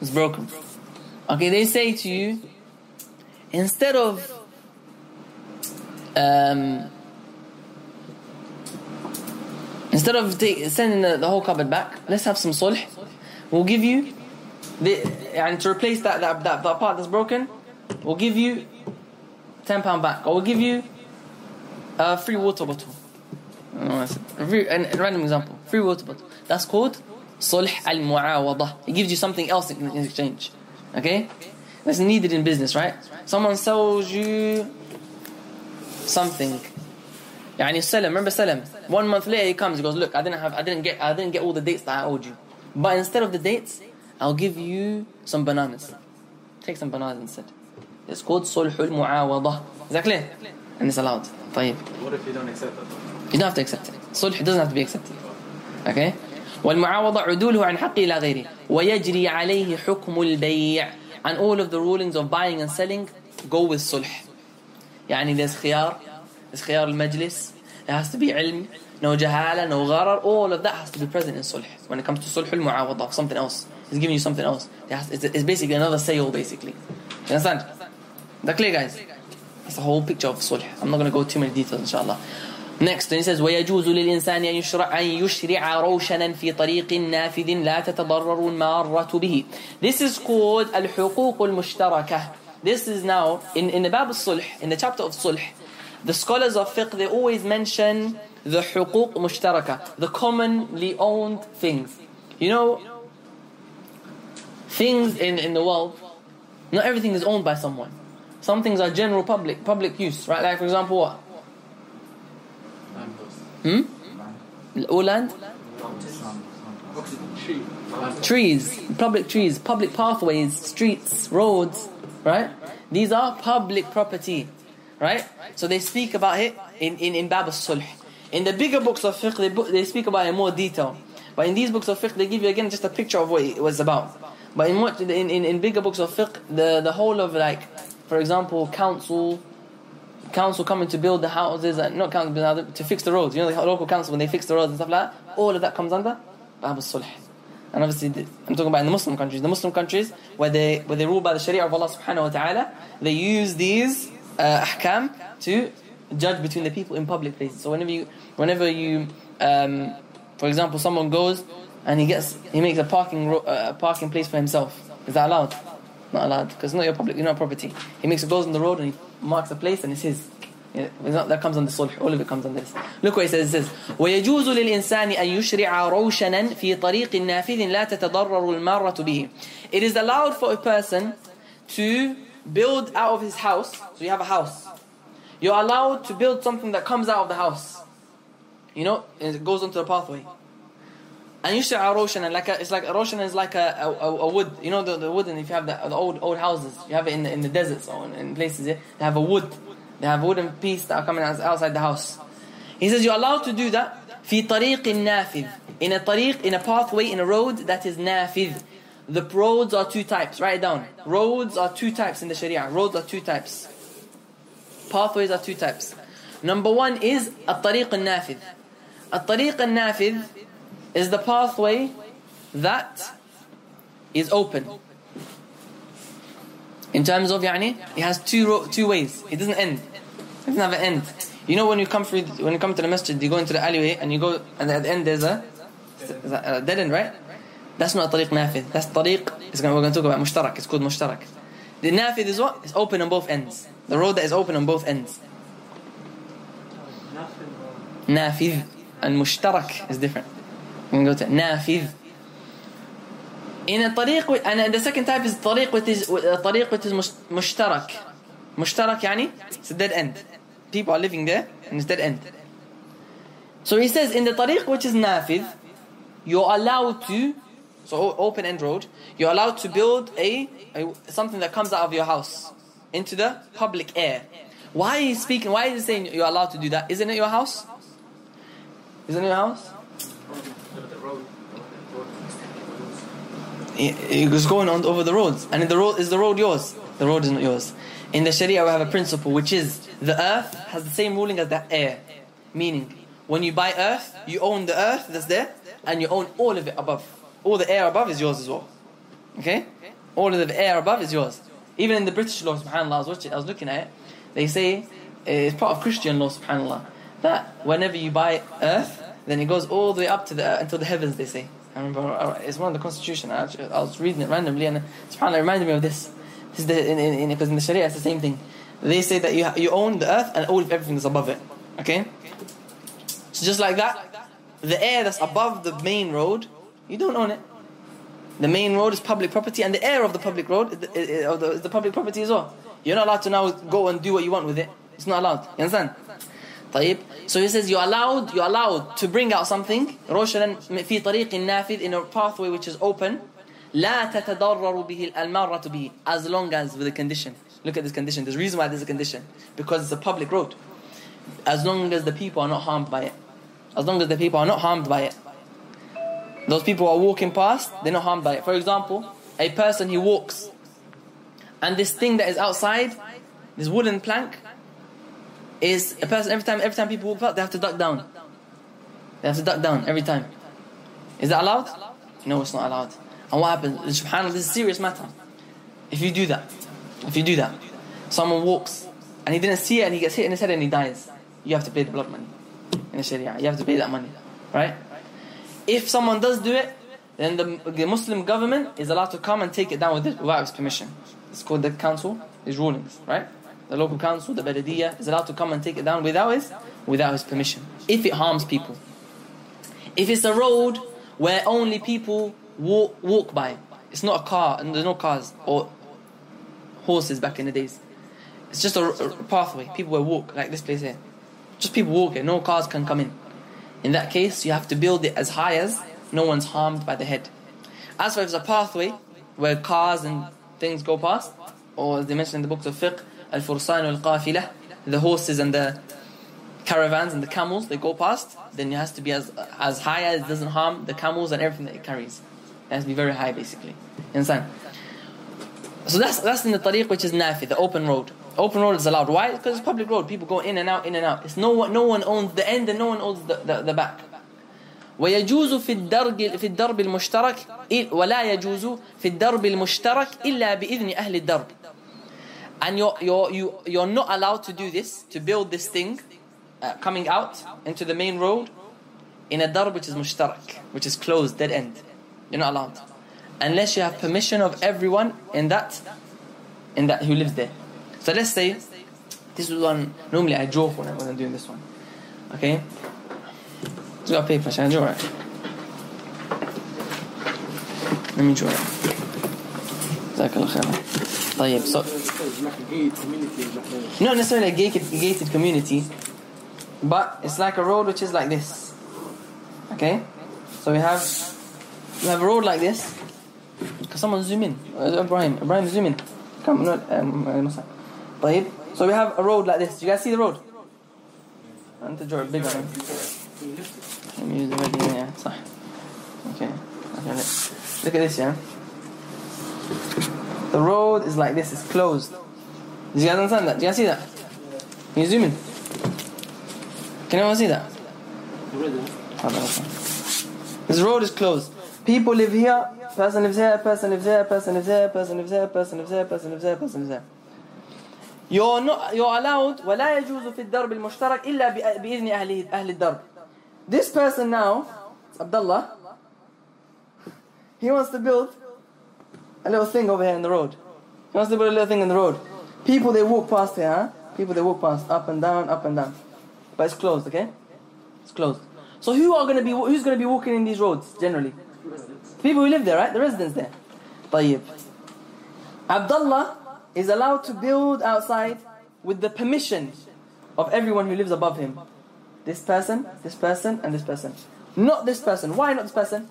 It's broken. Okay, they say to you, instead of um, instead of take, sending the, the whole cupboard back, let's have some sulh. We'll give you the, and to replace that, that, that, that part that's broken, we'll give you ten pound back, or we'll give you a free water bottle. An- a random example, free water bottle. That's called sulh al muawada. It gives you something else in exchange. Okay, that's needed in business, right? Someone sells you something. يعني Salam, remember Salam? One month later he comes, he goes, Look, I didn't have I didn't get I didn't get all the dates that I owed you. But instead of the dates, I'll give you some bananas. Take some bananas instead. It's called Sulhul Muawada. Is that clear? And it's allowed. طيب. What if you don't accept that? You don't have to accept it. Sulh doesn't have to be accepted. Okay? والمعاوضة عدوله عن حقه إلى غيره ويجري عليه حكم البيع and all of the rulings of buying and selling go with sulh يعني there's خيار خيار المجلس there has to be علم no جهالة no غرر all of that has to be present in sulh when it comes to sulh المعاوضة something else he's giving you something else It has- it's, it's basically another sale basically you understand that clear guys that's the whole picture of sulh I'm not going to go too many details inshallah Next, then he says, ويجوز للإنسان أن يشرع, أن يشرع روشنا في طريق نافذ لا تتضرر المارة به. This is called الحقوق المشتركة. This is now, in, in the Bab al-Sulh, in the chapter of Sulh, the scholars of fiqh, they always mention the حقوق مشتركة, the commonly owned things. You know, things in, in the world, not everything is owned by someone. Some things are general public, public use, right? Like for example what? Hmm? All land? Trees, public trees, public pathways, streets, roads, right? These are public property, right? So they speak about it in, in, in Bab al-Sulh. In the bigger books of fiqh, they, they speak about it in more detail. But in these books of fiqh, they give you again just a picture of what it was about. But in what in, in, in bigger books of fiqh, the, the whole of like, for example, council, council coming to build the houses and not council to fix the roads. You know the local council when they fix the roads and stuff like that. All of that comes under Bab al-Sulh. And obviously, I'm talking about in the Muslim countries. The Muslim countries where they where they rule by the Sharia of Allah Subhanahu wa Taala, they use these uh, ahkam to judge between the people in public places. So whenever you whenever you um, for example, someone goes and he gets he makes a parking ro- uh, a parking place for himself. Is that allowed? Not allowed because it's not your public, you're not property. He makes a goes on the road and he marks a place and it's his. Yeah, it's not, that comes under sulh. All of it comes under this. Look what he says. It says ويجوز للإنسان أن يشرع روشنا في طريق نافذ لا تتضرر المارة به. It is allowed for a person to build out of his house. So you have a house. You're allowed to build something that comes out of the house. You know, and it goes onto the pathway. And you say a roshan, like a, it's like a roshan is like a, a, a wood. You know the, the wood, and if you have the, the old old houses, you have it in the, in the deserts or in, in places. Yeah, they have a wood. They have a wooden piece that are coming out, outside the house. He says you're allowed to do that. في طريق نافذ in a طريق in a pathway in a road that is نافذ. The roads are two types. Write it down. Roads are two types in the Sharia. Roads are two types. Pathways are two types. Number one is a tariq al-Nafid. A tariq al-Nafid is the pathway that is open. In terms of yani, it has two two ways. It doesn't end. It doesn't have an end. You know when you come through, when you come to the masjid, you go into the alleyway and you go, and at the end there's a, there's a dead end, right? That's not tariq nafid. That's tariq. We're going to talk about mushtarak. It's called mushtarak. The nafid is what? It's open on both ends. The road that is open on both ends. Nafid and mushtarak is different. We can go to nafid. In a tariq, and the second type is tariq which is uh, tariq which is mushtarak. Mushtarak yani it's a dead end. People are living there and it's dead end. So he says in the tariq which is nafid, you're allowed to so open end road you're allowed to build a, a something that comes out of your house into the public air. Why is he speaking? Why is he saying you're allowed to do that? Isn't it your house? Isn't it your house? It was going on over the roads, and the road is the road yours. The road is not yours. In the Sharia, we have a principle which is the earth has the same ruling as the air, meaning when you buy earth, you own the earth that's there, and you own all of it above. All the air above is yours as well. Okay, all of the air above is yours. Even in the British law, Subhanallah, I was watching, I was looking at it. They say uh, it's part of Christian law, Subhanallah, that whenever you buy earth, then it goes all the way up to the until the heavens. They say. I remember uh, it's one of the constitution. I, actually, I was reading it randomly, and Subhanallah it reminded me of this. This is the in, in, in, because in the Sharia it's the same thing. They say that you you own the earth and all of everything that's above it. Okay. So just like that, the air that's above the main road, you don't own it. The main road is public property, and the air of the public road is the, is- of the, is the public property as well. You're not allowed to now go and do what you want with it. It's not allowed. You understand? طيب so he says you're allowed you're allowed to bring out something رشدا في طريق نافذ in a pathway which is open لا تتضرر به المارة به as long as with a condition look at this condition there's a reason why there's a condition because it's a public road as long as the people are not harmed by it as long as the people are not harmed by it those people are walking past they're not harmed by it. For example a person he walks and this thing that is outside this wooden plank is a person every time every time people walk past they have to duck down. They have to duck down every time. Is that allowed? No it's not allowed. And what happens? Subhanallah this is a serious matter. If you do that if you do that someone walks and he didn't see it and he gets hit in his head and he dies you have to pay the blood money in the sharia. You have to pay that money right if someone does do it then the, the Muslim government is allowed to come and take it down with it without his permission it's called the council his rulings right the local council, the Baladiyah, is allowed to come and take it down without his, without his permission. If it harms people. If it's a road where only people walk, walk by, it's not a car, and there's no cars or horses back in the days. It's just a, a pathway. People will walk, like this place here. Just people walking, no cars can come in. In that case, you have to build it as high as no one's harmed by the head. As for if a pathway where cars and things go past, or as they mention in the books of fiqh, al-fursan al-qafilah, the horses and the caravans and the camels, they go past, then it has to be as as high as it doesn't harm the camels and everything that it carries. It has to be very high, basically. Understand? So that's that's in the tariq which is nafi, the open road Open road is allowed. Why? Because it's public road. People go in and out, in and out. It's no one, no one owns the end and no one owns the, the, the back. ويجوز في الدرب في الدرب المشترك ولا يجوز في الدرب المشترك إلا بإذن أهل الدرب. And you're, you're, you, you're not allowed to do this, to build this thing uh, coming out into the main road in a darb which is mushtarak, which is closed, dead end. You're not allowed. Unless you have permission of everyone in that, in that who lives there. So let's say, this is one, normally I draw when I'm doing this one. Okay? It's got paper, shall I draw it? Let me draw it. جزاك الله خيرا. طيب, so It's like a gated community. Like a, not necessarily a gated, gated community, but it's like a road which is like this. Okay? So we have we have a road like this. Can someone zoom in? Uh, Ibrahim, Ibrahim, zoom in. Come, no, um, uh, Musa. طيب. So we have a road like this. You guys see the road? I want to draw a bigger one. Let me use the red one, yeah. صح. Okay. okay. Look. look at this, yeah. The road is like this, it's closed. Do you guys understand that? Do you guys see that? Can you zoom in? Can anyone see that? This road is closed. People live here, person lives here, person lives here, person lives here, person lives here, person lives here, person lives here, person lives here. You're not you're allowed ولا يجوز في الدرب المشترك إلا بإذن أهل أهل الدرب. This person now, Abdullah, he wants to build a little thing over here in the road. He wants to build a little thing in the road. People they walk past here, huh? People they walk past up and down, up and down. But it's closed, okay? It's closed. So who are gonna be who's gonna be walking in these roads generally? People who live there, right? The residents there. طيب. Abdullah is allowed to build outside with the permission of everyone who lives above him. This person, this person, and this person. Not this person. Why not this person?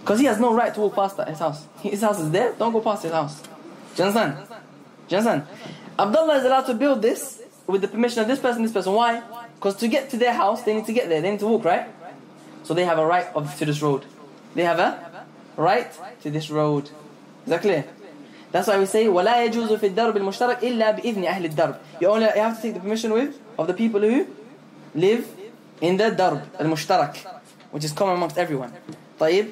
Because he has no right to walk past his house. His house is there, don't go past his house. Do you understand? Do you understand? Abdullah is allowed to build this with the permission of this person, this person. Why? Because to get to their house, they need to get there. They need to walk, right? So they have a right of, to this road. They have a right to this road. Is that clear? That's why we say ولا يجوز في الدرب المشترك إلا بإذن أهل الدرب. You only you have to take the permission with of the people who live in the darb المشترك which is common amongst everyone. طيب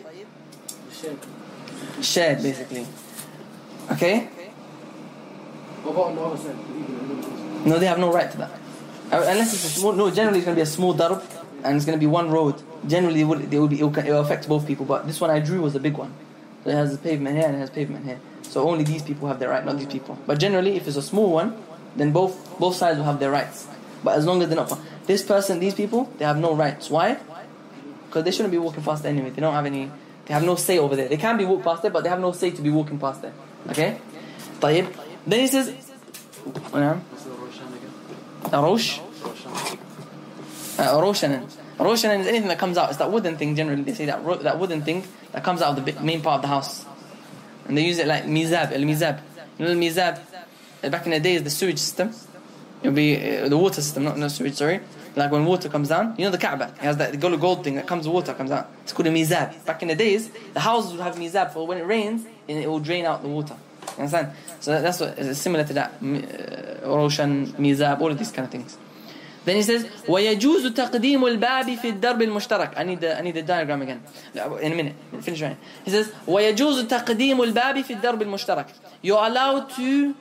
shared basically. Okay? What about on the other side? The eagle and the- No, they have no right to that. Uh, Unless it's a small, no, generally it's going to be a small darb and it's going to be one road. Generally, it will, it will, be, it will, it will affect both people, but this one I drew was a big one. So it has a pavement here and it has pavement here. So only these people have their right, not these people. But generally, if it's a small one, then both both sides will have their rights. But as long as they're not, this person, these people, they have no rights. Why? Because they shouldn't be walking past there anyway. They don't have any, they have no say over there. They can be walked past there, but they have no say to be walking past there. Okay? طيب. Then he says, نعم. Arosh. Uh, Roshanan. Roshanan is anything that comes out. It's that wooden thing generally. They say that ro- that wooden thing that comes out of the bi- main part of the house. And they use it like mizab, el mizab. You know the mizab? Uh, Back in the days, the sewage system. It'll be uh, the water system, not no sewage, sorry. Like when water comes down, you know the Kaaba. It has that the gold gold thing that comes with water comes out. It's called a mizab. Back in the days, the houses would have mizab for when it rains, and it will drain out the water. You understand? So that- that's what is similar to that. M- uh, Roshan, mizab, all of these kind of things. Then he says, ويجوز تقديم الباب في الدرب المشترك. I need the, I need the diagram again. In a minute. Finish right. He says, ويجوز تقديم الباب في الدرب المشترك. You're allowed to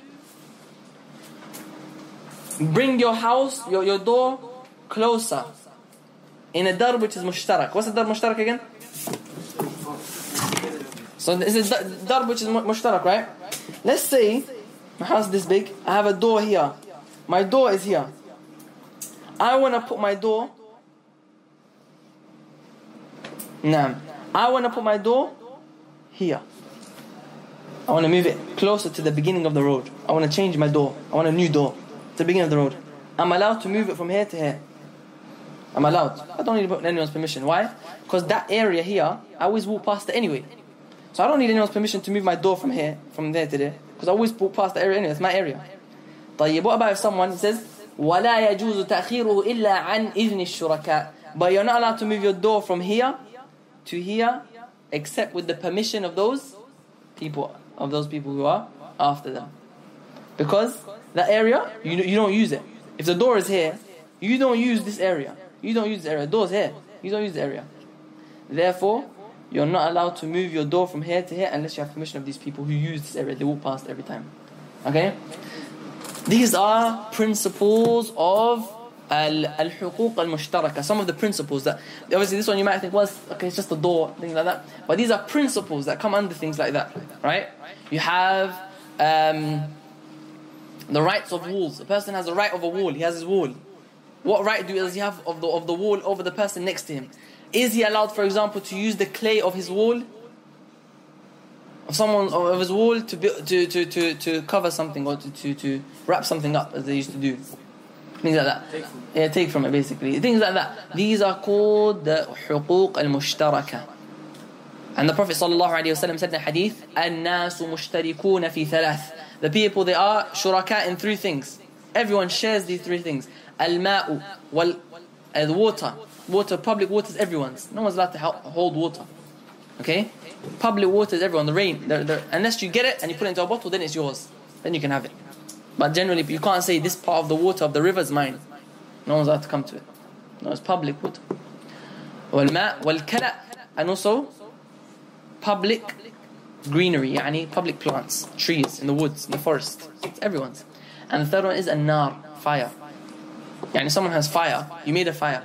bring your house, your, your door closer in a darb which is mushtarak. What's the darb mushtarak again? So this is the darb which is mu- mushtarak, right? Let's say my house is this big. I have a door here. My door is here. I want to put my door. Nah. I want to put my door here. I want to move it closer to the beginning of the road. I want to change my door. I want a new door to the beginning of the road. I'm allowed to move it from here to here. I'm allowed. I don't need anyone's permission. Why? Because that area here, I always walk past it anyway. So I don't need anyone's permission to move my door from here, from there to there. Because I always walk past the area anyway. It's my area. طيب what about if someone says ولا يجوز تأخيره إلا عن إذن الشركاء but you're not allowed to move your door from here to here except with the permission of those people of those people who are after them. Because that area you, you don't use it. If the door is here you don't use this area. You don't use the area. Door's here. You don't use the area. Therefore you're not allowed to move your door from here to here unless you have permission of these people who use this area. They walk past every time. Okay? These are principles of al-huquq al-mushtaraka. Some of the principles that obviously this one you might think was okay, it's just a door, things like that. But these are principles that come under things like that, right? You have um, the rights of walls. A person has a right of a wall. He has his wall. What right do does he have of the of the wall over the person next to him? Is he allowed, for example, to use the clay of his wall? Of someone of his wall to, build, to, to, to, to cover something or to, to, to wrap something up as they used to do Things like that. Yeah, take from it basically. Things like that. These are called the حقوق المشتركة. And the Prophet ﷺ said in the hadith, الناس مشتركون في ثلاث. The people, they are shuraka in three things. Everyone shares these three things. الماء wal, uh, the water. Water, public water is everyone's. No one's allowed to hel- hold water. Okay? Public water is everyone. The rain, the, the, unless you get it and you put it into a bottle, then it's yours. Then you can have it. But generally, you can't say this part of the water of the river is mine. No one's allowed to come to it. No, it's public water. والماء والكلأ and also public greenery يعني public plants trees in the woods in the forest it's everyone's and the third one is a nar fire يعني someone has fire you made a fire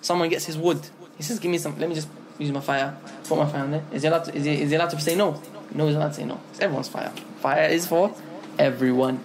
someone gets his wood he says give me some let me just use my fire put my fire on there is he allowed to, is he, is he allowed to say no no he's allowed to say no it's everyone's fire fire is for everyone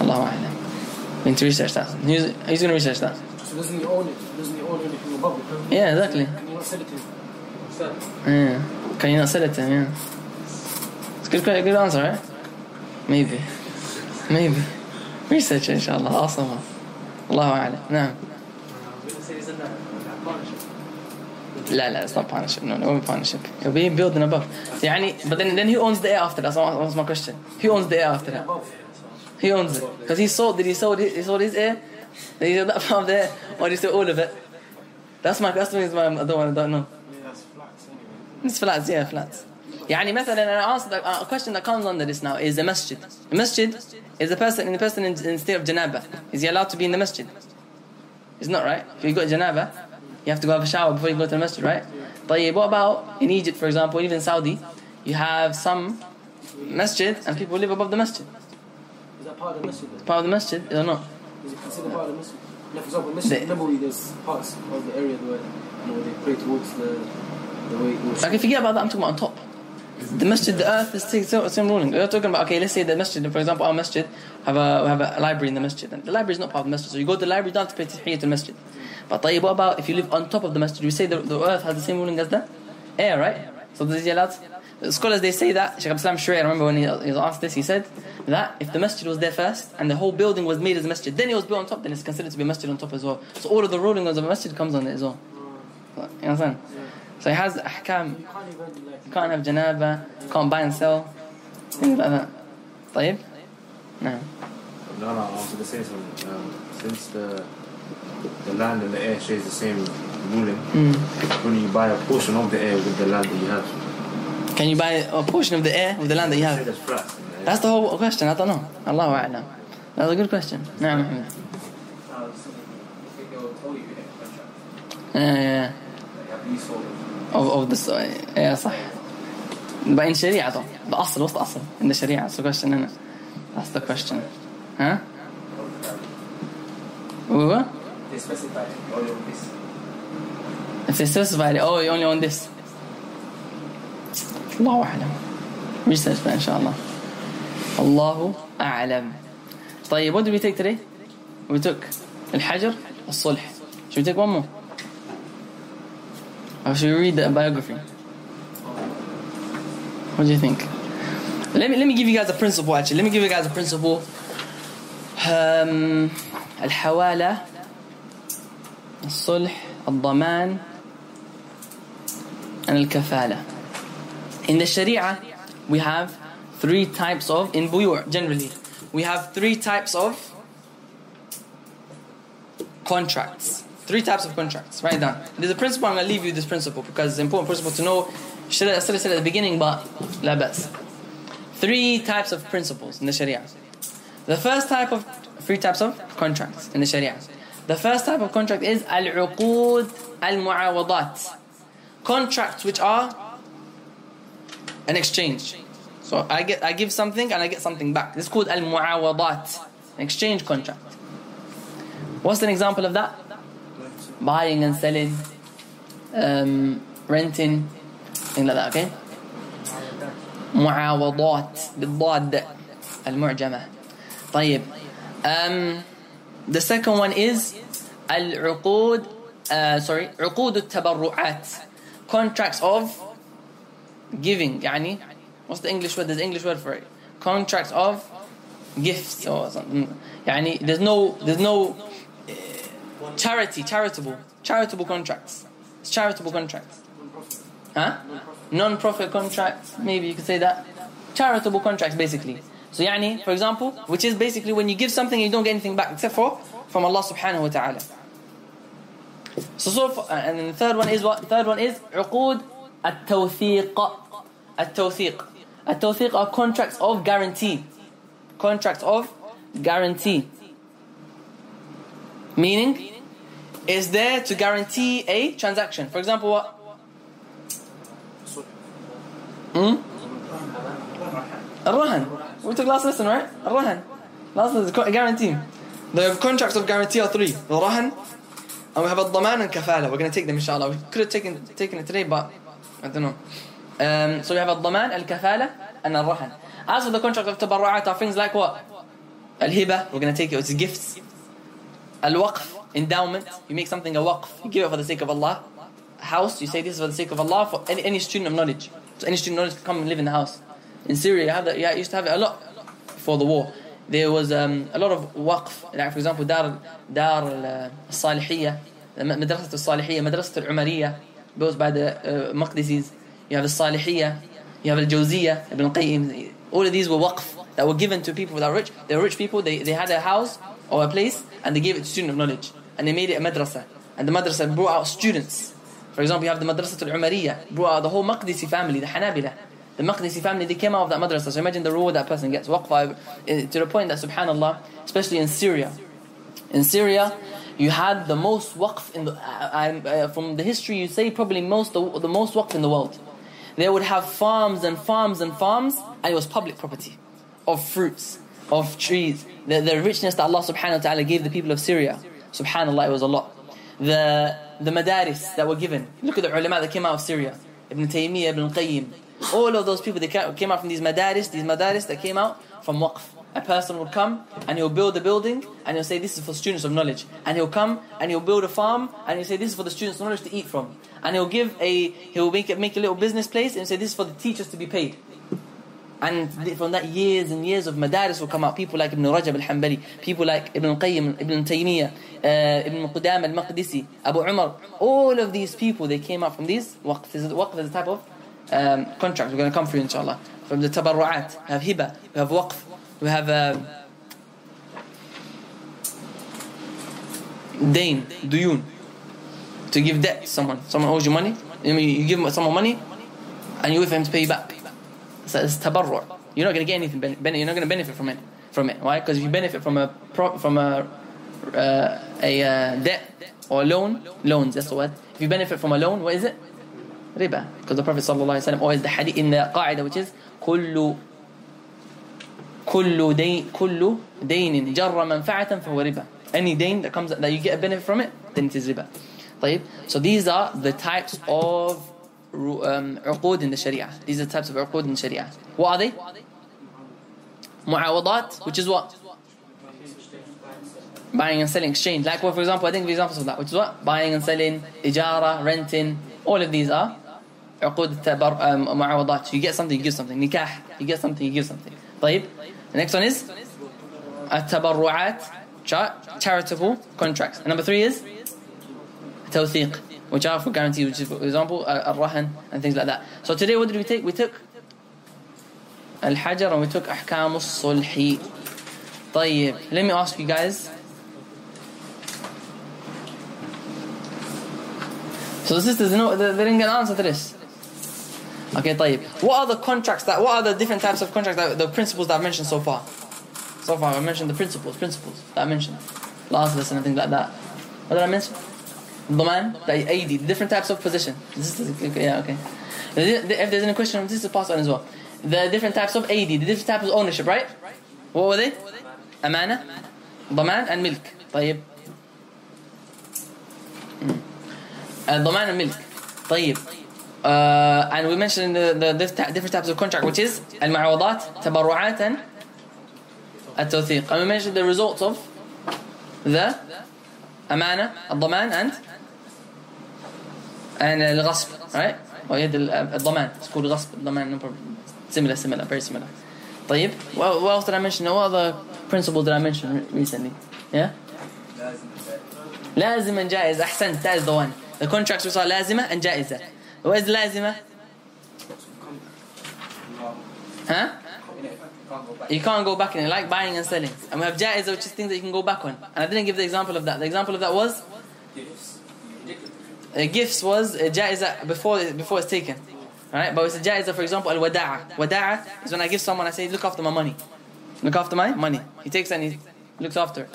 Allah A'lam. We need to research that. Who's, who's going to research that? So doesn't he own it? Doesn't he own everything above it? Yeah, exactly. Can you not sell it to him? What's that? Yeah. Can you not sell it to him? Yeah. It's a good, good answer, right? Maybe. Maybe. Research it, inshallah. Awesome. Allah A'lam. No. لا لا it's not partnership no no partnership it'll be building above يعني but then then who owns the air after that that's, that's my question who owns the air after that He owns it because he sold. Did he sold? His, he sold his air. Did he sold that part of the air, or did he sell all of it? That's my question. Is my I don't want. I don't know. Yeah, that's flats anyway. It's flats. Yeah, flats. يعني مثلا I answer the, a question that comes under this now is the masjid. The masjid is the person in the person in, in state of janaba. Is he allowed to be in the masjid? It's not right. If you got janaba, you have to go have a shower before you go to the masjid, right? طيب, what about in Egypt, for example, even Saudi, you have some masjid and people live above the masjid. Is that part of the masjid then? Part of the masjid or not? Is it considered part of the masjid? Like for example, Masjid The- Nabawi, there's parts of the area where, you know, they pray towards the, the way it was. Like, forget about that. I'm talking about on top. The masjid, the earth is the same same ruling. We're talking about okay. Let's say the masjid, for example, our masjid have a have a library in the masjid. And the library is not part of the masjid, so you go to the library, you don't have to pay tahiyyat to the masjid. But طيب, what about if you live on top of the masjid? We say the, the earth has the same ruling as the air, right? So does he allowed? The scholars they say that Sheikh Islam Shuri, I remember when he, he was asked this, he said that if the masjid was there first and the whole building was made as a masjid, then it was built on top, then it's considered to be a masjid on top as well. So all of the rulings of a masjid comes on it as well. You understand? So it has ahkam. You can't even like. You can't have janaba, you can't buy and sell, things like that. طيب؟ نعم. No, no, I was going to say something. Um, since the the land and the air shares the same ruling, Mm. when you buy a portion of the air with the land that you have, can you buy a portion of the air of the land that you have? That's the whole question. I don't know. Allah right now. That's a good question. No, no, no. Yeah, yeah. Of, of the soil. Uh, yeah, صح. But in Sharia though. The asl, what's the asl? In the Sharia, that's the question, isn't it? That's the question. Huh? What? They specify only on this. If they specify, oh, you only on this. الله أعلم. Research that, inshallah. الله أعلم. طيب, what did we take today? We took الحجر الصلح. Should we take one more? Or should we read the biography? What do you think? Let me let me give you guys a principle actually. Let me give you guys a principle. Um, الحوالة الصلح الضمان and الكفالة. In the Sharia, we have three types of, in buyu' generally, we have three types of contracts. Three types of contracts. Write down. There's a principle, I'm going to leave you this principle because it's an important principle to know. Should I said at the beginning, but labas. Three types of principles in the Sharia. The first type of three types of contracts in the Sharia. The first type of contract is al-uqud al-mu'awadat. Contracts which are an exchange. So I get I give something and I get something back. This is called al-mu'awadat, an exchange contract. What's an example of that? Buying and selling, um, renting, things like that. Okay. معاوضات بالضاد المعجمة طيب um, the second one is العقود uh, sorry عقود التبرعات contracts of giving يعني what's the English word there's an English word for it contracts of gifts or something يعني there's no there's no uh, charity charitable charitable contracts it's charitable contracts huh non-profit contracts maybe you could say that charitable contracts basically so يعني for example which is basically when you give something you don't get anything back except for from Allah subhanahu wa ta'ala so, so for, and then the third one is what third one is عقود التوثيق التوثيق التوثيق are contracts of guarantee contracts of guarantee meaning is there to guarantee a transaction for example what hmm? الرهن we took last lesson right الرهن last lesson co- guarantee the contracts of guarantee are three the رهن and we have الضمان and كفالة we're going to take them inshallah we could have taken taken it today but I don't know. Um, so we have al-daman, al-kafala, and al-rahan. As for the contract of tabarru'at are things like what? Al-hiba, we're going to take it, it's gifts. Al-waqf, endowment, you make something a waqf, you give it for the sake of Allah. House, you say this is for the sake of Allah, for any, any student of knowledge. So any student of knowledge can come and live in the house. In Syria, you have that, yeah, used to have it a lot before the war. There was um, a lot of waqf, like for example, Dar, al-Salihiyya, uh, Madrasat al-Salihiyya, Madrasat al-Umariyya, goes by the uh, Maqdisis. You have the Salihia, You have al-Jawziyya, Ibn al-Qayyim. All of these were waqf that were given to people that were rich. They were rich people. They, they had a house or a place and they gave it to student of knowledge. And they made it a madrasa. And the madrasa brought out students. For example, you have the madrasa al-Umariyya. Brought out the whole Maqdisi family, the Hanabila. The Maqdisi family, they came out of that madrasa. So imagine the reward that person gets. Waqf, uh, to the point that, subhanAllah, especially in Syria. In Syria, you had the most waqf in the uh, uh, from the history you say probably most the, the most waqf in the world. They would have farms and farms and farms and it was public property of fruits of trees. The, the richness that Allah subhanahu wa ta'ala gave the people of Syria subhanallah it was a lot. The the madaris that were given. Look at the ulama that came out of Syria. Ibn Taymiyyah Ibn Qayyim. All of those people they came out from these madaris these madaris that came out from waqf a person would come and he'll build a building and he'll say this is for students of knowledge. And he'll come and he'll build a farm and he'll say this is for the students of knowledge to eat from. And he'll give a he'll make it, make a little business place and say this is for the teachers to be paid. And from that years and years of madaris will come out. People like Ibn Rajab al-Hanbali people like Ibn Qayyim Ibn Taymiyyah uh, Ibn Qudam al-Maqdisi Abu Umar. All of these people they came out from these. Waqf is waqf is a type of um, contract we're going to come through inshallah. From the tabarru'at we have hiba we have waqf we have a dain duyun to give debt to someone. Someone owes you money. You give someone money and you wait for him to pay you back. So it's tabarru you're not going to get anything you're not going to benefit from it from it. Why? Because if you benefit from a from a uh, a uh, debt or loan loans that's the word. If you benefit from a loan what is it? Riba. Because the prophet sallallahu alaihi wasallam always the hadith in the qaida which is kullu كل دين كل دين جر منفعة فهو ربا any دين that comes that you get a benefit from it then it is riba طيب so these are the types of um, عقود in the Sharia these are the types of عقود in the Sharia what are they معاوضات which is what buying and selling exchange like well, for example I think the examples of that which is what buying and selling إجارة renting all of these are عقود التبر um, معاوضات you get something you give something نكاح you get something you give something طيب The next one is التبرعات charitable contracts. And number three is توثيق which are for guarantee, which is for example الرهن and things like that. So today what did we take? We took الحجر and we took أحكام الصلح. طيب, let me ask you guys. So the sisters, you know, they, they didn't get an answer to this. Okay, طيب. What are the contracts that, what are the different types of contracts that, the principles that I've mentioned so far? So far, I mentioned the principles, principles that I mentioned. Last lesson and things like that. What did I mention? Dhaman, the AD, the different types of position. This is, okay, yeah, okay. If there's any question, this is passed on as well. The different types of AD, the different types of ownership, right? What were they? Amana, Dhaman, and milk. طيب. الضمان and milk. طيب. Uh, and we mentioned the, the, the different types of contract, which is المعوضات, تبرعات, and التوثيق. And we mentioned the results of the amana, الضمان, and and الغصب, right? ويد ال- الضمان it's called غصب الضمان no problem similar similar very similar طيب what, what else did I mention what other principle did I mention recently yeah لازما جائز أحسنت that is the one the contracts we saw لازمة and جائزة what is لازمة huh you can't go back in it like buying and selling and we have جائزة which is things that you can go back on and I didn't give the example of that the example of that was uh, gifts was uh, جائزة before before it's taken Alright, but it's a jaiza, for example, al wada'a. Wada'a is when I give someone, I say, look after my money. Look after my money. He takes and he looks after it.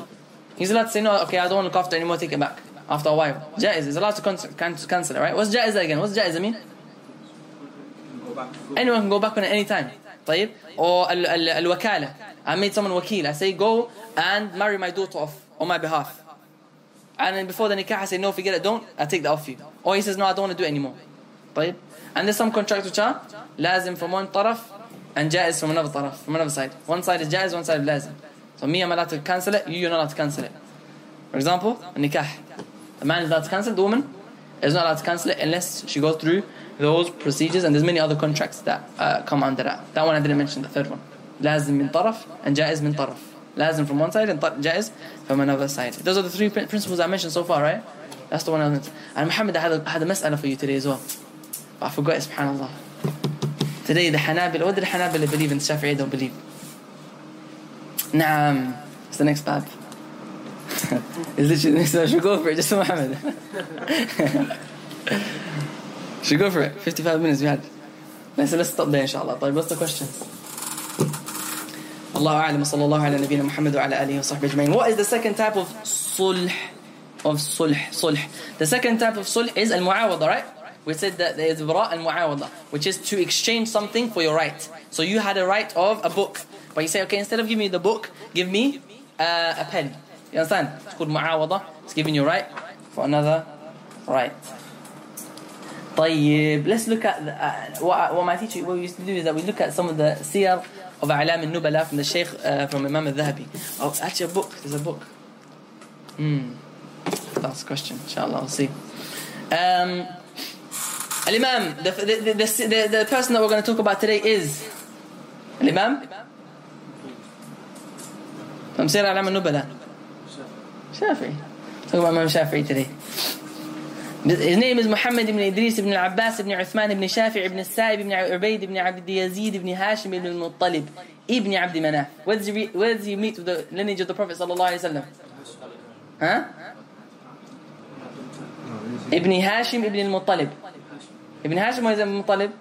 He's allowed to say, no, okay, I don't want to look after it anymore, take it back. After a while. Jaiz is allowed to cancel, cancel cancel it, right? What's jaiza again? What's jaiza mean? Anyone can go back on it any time. طيب? Or al, al, al wakala. I made someone wakil. I say, go and marry my daughter off on my behalf. And then before the nikah, I say, no, forget it, don't. I take that off you. Or he says, no, I don't want to do it anymore. طيب? And there's some contracts which are لازم from one طرف and جائز from another طرف, from another side. One side is جائز, one side is لازم. So me, I'm allowed to cancel it, you, you're not allowed to cancel it. For example, a nikah. The man is allowed to cancel, the woman is not allowed to cancel it unless she goes through those procedures and there's many other contracts that uh, come under that. That one I didn't mention, the third one. لازم من طرف and جائز من طرف. لازم from one side and طر- جائز from another side. Those are the three prin- principles I mentioned so far, right? That's the one I was And Muhammad, I had a, I had a mas'ala for you today as well. But I forgot it, subhanAllah. Today the Hanabila, what did the Hanabila believe and the Shafi'i don't believe? Naam. It's the next bab. it's literally the next bab. Should go for it, just for Muhammad. Should go for it. 55 minutes we had. Let's, let's stop there inshallah. طيب, what's the question? الله أعلم صلى الله على نبينا محمد وعلى آله وصحبه أجمعين. What is the second type of sulh? Of sulh, sulh. The second type of sulh is al-mu'awada, right? We said that there is bara and mu'awada, which is to exchange something for your right. So you had a right of a book, but you say, okay, instead of giving me the book, give me uh, a pen. You understand? It's called mu'awada. It's giving you right for another right. طيب let's look at the, uh, what, what my teacher what we used to do is that we look at some of the siyar of A'lam al-Nubala from the Sheikh uh, from Imam al-Dhahabi oh actually a book there's a book hmm last question inshallah we'll see um, Al-Imam the, the, the, the, the person that we're going to talk about today is Al-Imam from Siyar A'lam al-Nubala Shafi'i talk about Imam Shafi'i today His name is Muhammad ibn Idris ibn al-Abbas ibn Uthman ibn Shafi' ibn Sa'ib ibn Ubaid ibn Abd Yazid ibn Hashim ibn al-Muttalib ibn Abd Manaf. Where does he, re- where does he meet with the lineage of the Prophet sallallahu alaihi wasallam? Huh? Ibn Hashim ibn al-Muttalib. Ibn Hashim or is it Muttalib?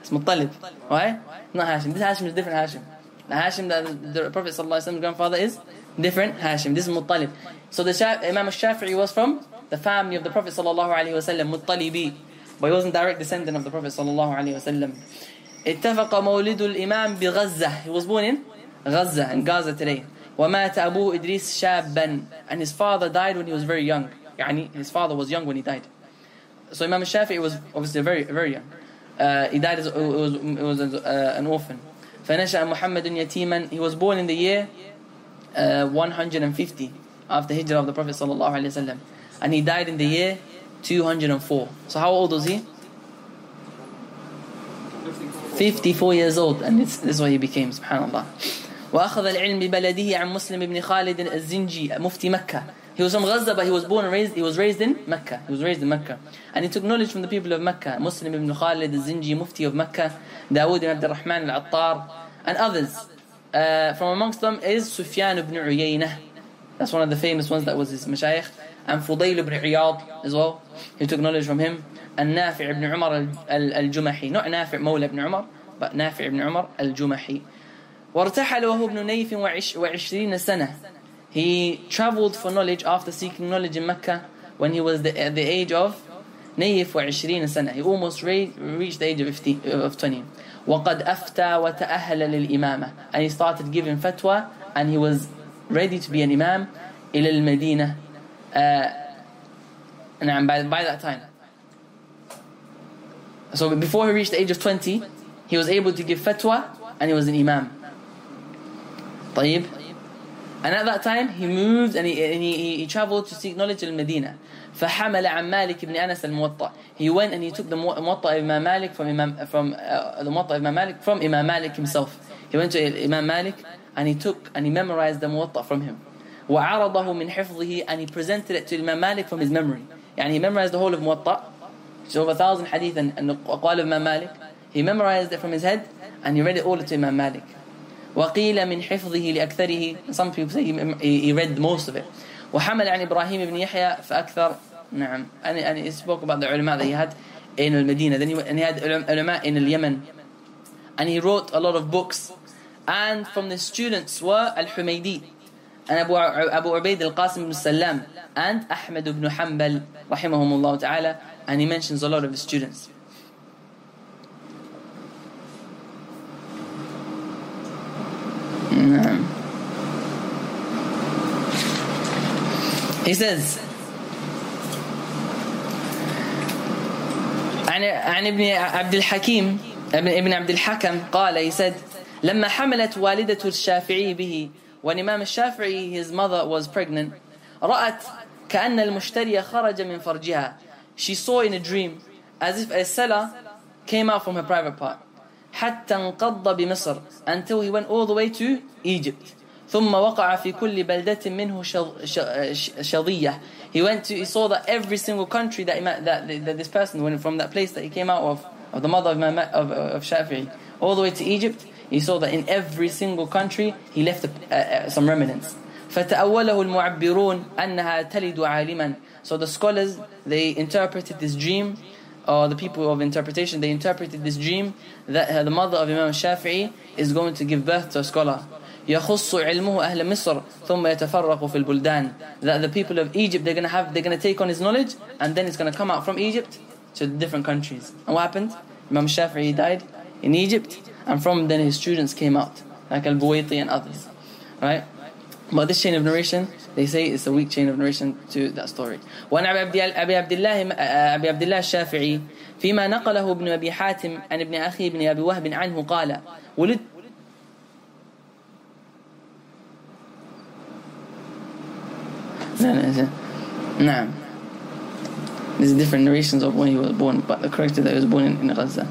It's Muttalib. Why? Not Hashim. This Hashim is different Hashim. The Hashim that the Prophet sallallahu alaihi wasallam's grandfather is different Hashim. This is Muttalib. So the Sha- Imam al-Shafi'i was from the family of the Prophet sallallahu alaihi wasallam, Muttalibi. But he wasn't direct descendant of the Prophet sallallahu alaihi wasallam. اتفق مولد الإمام بغزة. He was born in Gaza, in Gaza today. ومات أبوه إدريس شابا. And his father died when he was very young. يعني his father was young when he died. So Imam Shafi'i was obviously very very young. Uh, he died as it was, it was uh, an orphan. فنشأ محمد يتيما. He was born in the year uh, 150 after hijrah of the Prophet sallallahu alaihi wasallam, and he died in the year 204. So how old was he? 54 years old, and this, this is what he became. Subhanallah. وأخذ العلم ببلده عن مسلم بن خالد الزنجي مفتي مكة. He was from Gaza, but he was born and raised. He was raised in Mecca. He was raised in Mecca, and he took knowledge from the people of Mecca. Muslim ibn Khalid al-Zinji, Mufti of Mecca, Dawood ibn Abd al-Rahman al-Attar, and others. Uh, from amongst them is Sufyan ibn Uyaynah. That's one of the famous ones that was his mashayikh. And Fudayl ibn Iyad as well. He took knowledge from him. And Nafi' ibn Umar al-Jumahi. Not Nafi' Mawla ibn Umar, but Nafi' ibn Umar al-Jumahi. وارتحل وهو ابن نيف وعش وعشرين سنة. He traveled for knowledge after seeking knowledge in Mecca when he was the, at the age of نيف وعشرين سنة. He almost re- reached the age of, 50, of 20. وقد أفتى وتأهل للإمامة. And he started giving fatwa and he was ready to be an imam إلى المدينة. Uh, and by, by that time. So before he reached the age of 20, he was able to give fatwa and he was an imam. طيب And at that time, he moved and he, and he, he, he traveled to seek knowledge in Medina. فحمل عن مالك بن أنس الموطأ. He went and he took the Muwatta of Imam Malik from Imam from uh, the Muwatta of Imam Malik from Imam Malik himself. He went to Imam Malik and he took and he memorized the Muwatta from him. وعرضه من حفظه and he presented it to Imam Malik from his memory. يعني he memorized the whole of Muwatta. It's over a thousand hadith and, and أقوال of Imam Malik. He memorized it from his head and he read it all to Imam Malik. وقيل من حفظه لأكثره Some people say he, he read most of it. وحمل عن إبراهيم بن يحيى فأكثر نعم he spoke about the ulama that he had in Al-Medina then he, and he had ulama in Yemen and he wrote a lot of books and from the students were Al-Humaydi and Abu, Abu Ubaid Al-Qasim ibn Salam and Ahmed ibn Hanbal rahimahumullah ta'ala and he mentions a lot of the students نعم He says عن عن ابن عبد الحكيم ابن ابن عبد الحكم قال he said لما حملت والدة الشافعي به when Imam الشافعي his mother was pregnant رأت كأن المشتري خرج من فرجها she saw in a dream as if a seller came out from her private part حتى انقض بمصر until he went all the way to Egypt ثم وقع في كل بلدة منه شظية he went to he saw that every single country that, that, that this person went from that place that he came out of of the mother of, of, of Shafi'i all the way to Egypt he saw that in every single country he left uh, uh, some remnants فتأوله المعبرون أنها تلد عالما so the scholars they interpreted this dream or the people of interpretation they interpreted this dream that uh, the mother of Imam Shafi'i is going to give birth to a scholar يخص علمه أهل مصر ثم يتفرق في البلدان that the people of Egypt they're going to have they're going to take on his knowledge and then it's going to come out from Egypt to different countries and what happened Imam Shafi'i died in Egypt and from then his students came out like Al-Buwaiti and others right but this chain of narration they say it's a weak chain of narration to that story وعن أبي عبد الله أبي عبد الله الشافعي فيما نقله ابن أبي حاتم عن ابن أخي ابن أبي وهب عنه قال ولدت نعم There's different narrations of when he was born, but the correct is that he was born in, in Gaza.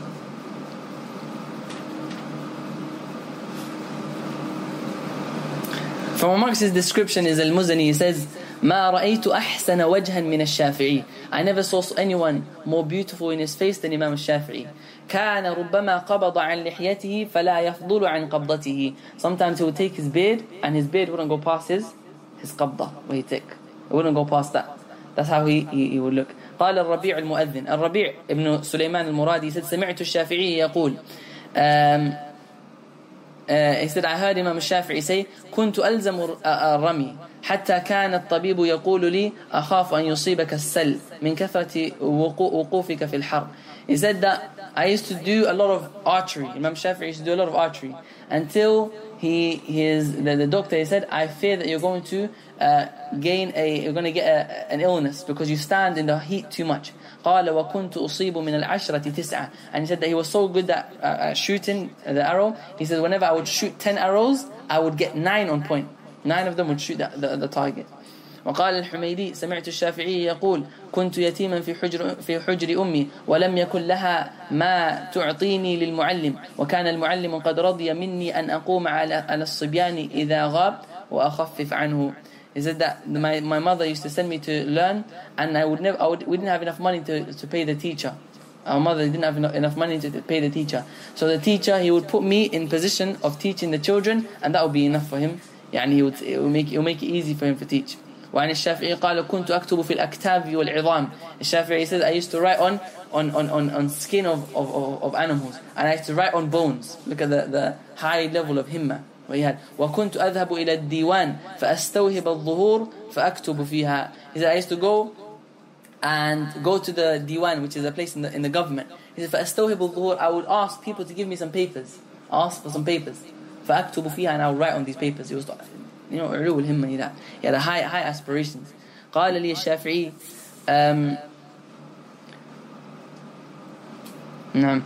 From amongst his description is Al-Muzani, he says, ما رأيت أحسن وجها من الشافعي I never saw anyone more beautiful in his face than Imam al-Shafi'i كان ربما قبض عن لحيته فلا يفضل عن قبضته Sometimes he would take his beard and his beard wouldn't go past his, his qabda, where he take. It wouldn't go past that. That's how he, he, he would look. قال الربيع المؤذن الربيع ابن سليمان المرادي said سمعت الشافعي يقول um, uh, he said I heard Imam الشافعي say كنت ألزم الرمي حتى كان الطبيب يقول لي أخاف أن يصيبك السل من كثرة وقوفك في الحر He said that I used to do a lot of archery. Imam Shafi'i used to do a lot of archery until he his the, the doctor he said I fear that you're going to uh, gain a you're going to get a, an illness because you stand in the heat too much. قال وكنت أصيب من العشرة تسعة and he said that he was so good at uh, shooting the arrow he said whenever I would shoot 10 arrows I would get 9 on point nine of them would shoot the, the, the target وقال الحميدي سمعت الشافعي يقول كنت يتيما في حجر في حجر امي ولم يكن لها ما تعطيني للمعلم وكان المعلم قد رضي مني ان اقوم على على الصبيان اذا غاب واخفف عنه He said that my, my mother used to send me to learn and I would never I would, we didn't have enough money to, to pay the teacher. Our mother didn't have enough money to pay the teacher. So the teacher he would put me in position of teaching the children and that would be enough for him. يعني he would it would make it would make it easy for him to teach. وعن الشافعي قال كنت أكتب في الأكتاف والعظام الشافعي says I used to write on on on on, on skin of, of, of, of animals and I used to write on bones look at the, the high level of himma what he had وكنت أذهب إلى الديوان فأستوهب الظهور فأكتب فيها he said I used to go and go to the diwan which is a place in the, in the government he said فأستوهب الظهور I would ask people to give me some papers ask for some papers فأكتب فيها and I would write on these papers he was you know علو الهمة that he had a high high aspirations قال لي الشافعي um, نعم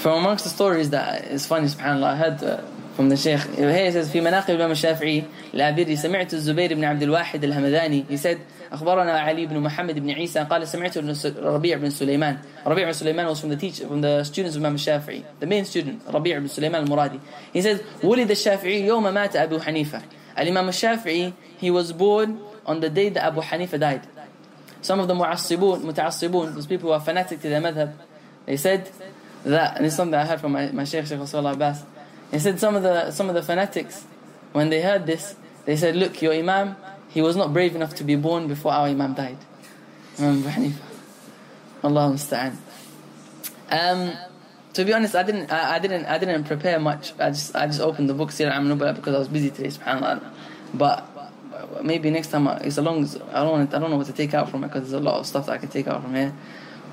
from amongst the stories that is funny subhanallah I heard uh, from the Sheikh. Here he says, في مناقب الإمام الشافعي العابري سمعت الزبير بن عبد الواحد الهمداني. He said, أخبرنا علي بن محمد بن عيسى قال سمعت ربيع بن سليمان. ربيع بن سليمان was from the teacher, from the students of Imam الشافعي. The main student, ربيع بن سليمان المرادي. He said, ولد الشافعي يوم مات أبو حنيفة. Al-Imam الشافعي, he was born on the day that Abu Hanifa died. Some of the mu'assibun, muta'assibun, those people who are fanatic to their madhab, they said that, and it's something I heard from my, my Shaykh, Shaykh Wasiullah Abbas, he said some of the some of the fanatics, when they heard this, they said, look, your Imam, he was not brave enough to be born before our Imam died. Imam Abu Hanifa. Um, to be honest, I didn't, I, I, didn't, I didn't prepare much. I just, I just opened the book Siyar A'lam Nubala because I was busy today, subhanallah. But maybe next time, it's a long, I don't, I don't know what to take out from it because there's a lot of stuff that I can take out from here.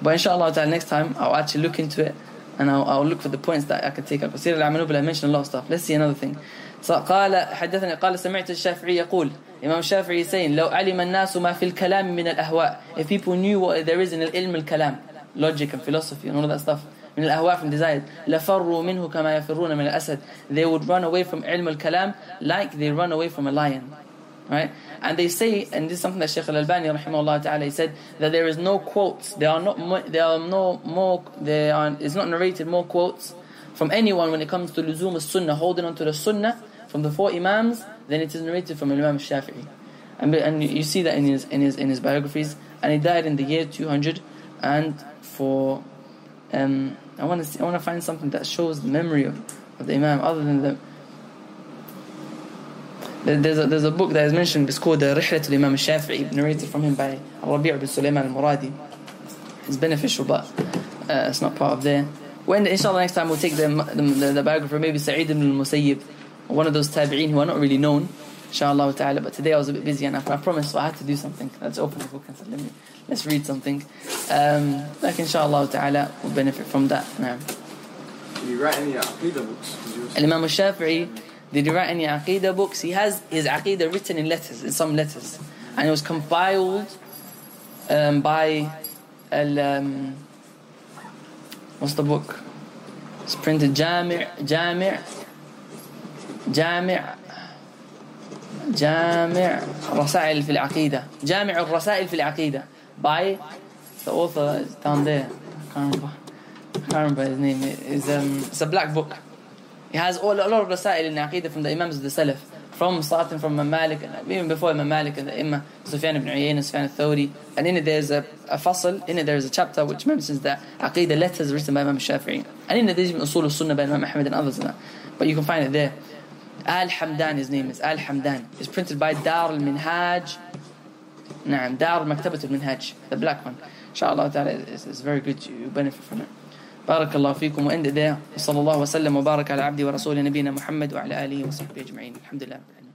But inshallah, next time I'll actually look into it and I'll, I'll look for the points that I can take out. Because Sirah Am Nubala I mentioned a lot of stuff. Let's see another thing. So قال حدثني قال سمعت الشافعي يقول Imam Shafi'i is saying لو علم الناس ما في الكلام من الأهواء if people knew what there is in العلم الكلام logic and philosophy and all of that stuff من الأهواء from desires لفروا منه كما يفرون من الأسد they would run away from علم الكلام like they run away from a lion right? And they say and this is something that Sheikh Al-Albani rahimahullah ta'ala said that there is no quotes. There are not there are no more there are is not narrated more quotes from anyone when it comes to luzum as-sunnah holding on to the sunnah from the four imams then it is narrated from Imam Shafi'i. And, and you see that in his in his in his biographies. And he died in the year 200 and for um, I want to I want to find something that shows the memory of, of the Imam other than the there's a, there's a book that is mentioned it's called the Rihlat al-Imam al-Shafi'i narrated from him by Rabi' bin Sulaiman al-Muradi. It's beneficial but uh, it's not part of there. When inshallah next time we'll take the, the, the biographer maybe Sa'id ibn al-Musayyib one of those tabi'een who are not really known inshallah ta'ala but today I was a bit busy and I, I promised so I had to do something. Let's open the book and say let me let's read something. Um, like inshallah ta'ala we'll benefit from that. Now you write any Aqidah books? Imam al-Shafi'i did he write any Aqidah books? He has his Aqidah written in letters, in some letters. And it was compiled um, by al, um, what's the book? It's printed Jami' Jami' Jami' Jami' Rasail fil Aqidah Jami' Rasail fil Aqidah by the author down there. I can't remember. I can't remember his name. It's, um, it's a black book. He has all, a lot of rasail in Aqidah from the Imams of the Salaf. From starting from Imam Malik, and even before Imam Malik and the Imam, Sufyan ibn Uyayna, Sufyan al-Thawri. And in it there's a, a fasl, in it there's a chapter which mentions the Aqidah letters written by Imam Shafi'i. And in it there's even Usul al-Sunnah by Imam Ahmed and others. in that. But you can find it there. Al Hamdan, his name is Al Hamdan. It's printed by Dar al Minhaj. Naam, Dar al Maktabat al Minhaj, the black one. Inshallah, that is, is very good. You benefit from it. بارك الله فيكم. وإن there صلى الله وسلم وبارك على عبدي ورسول نبينا محمد وعلى آله وصحبه أجمعين. الحمد لله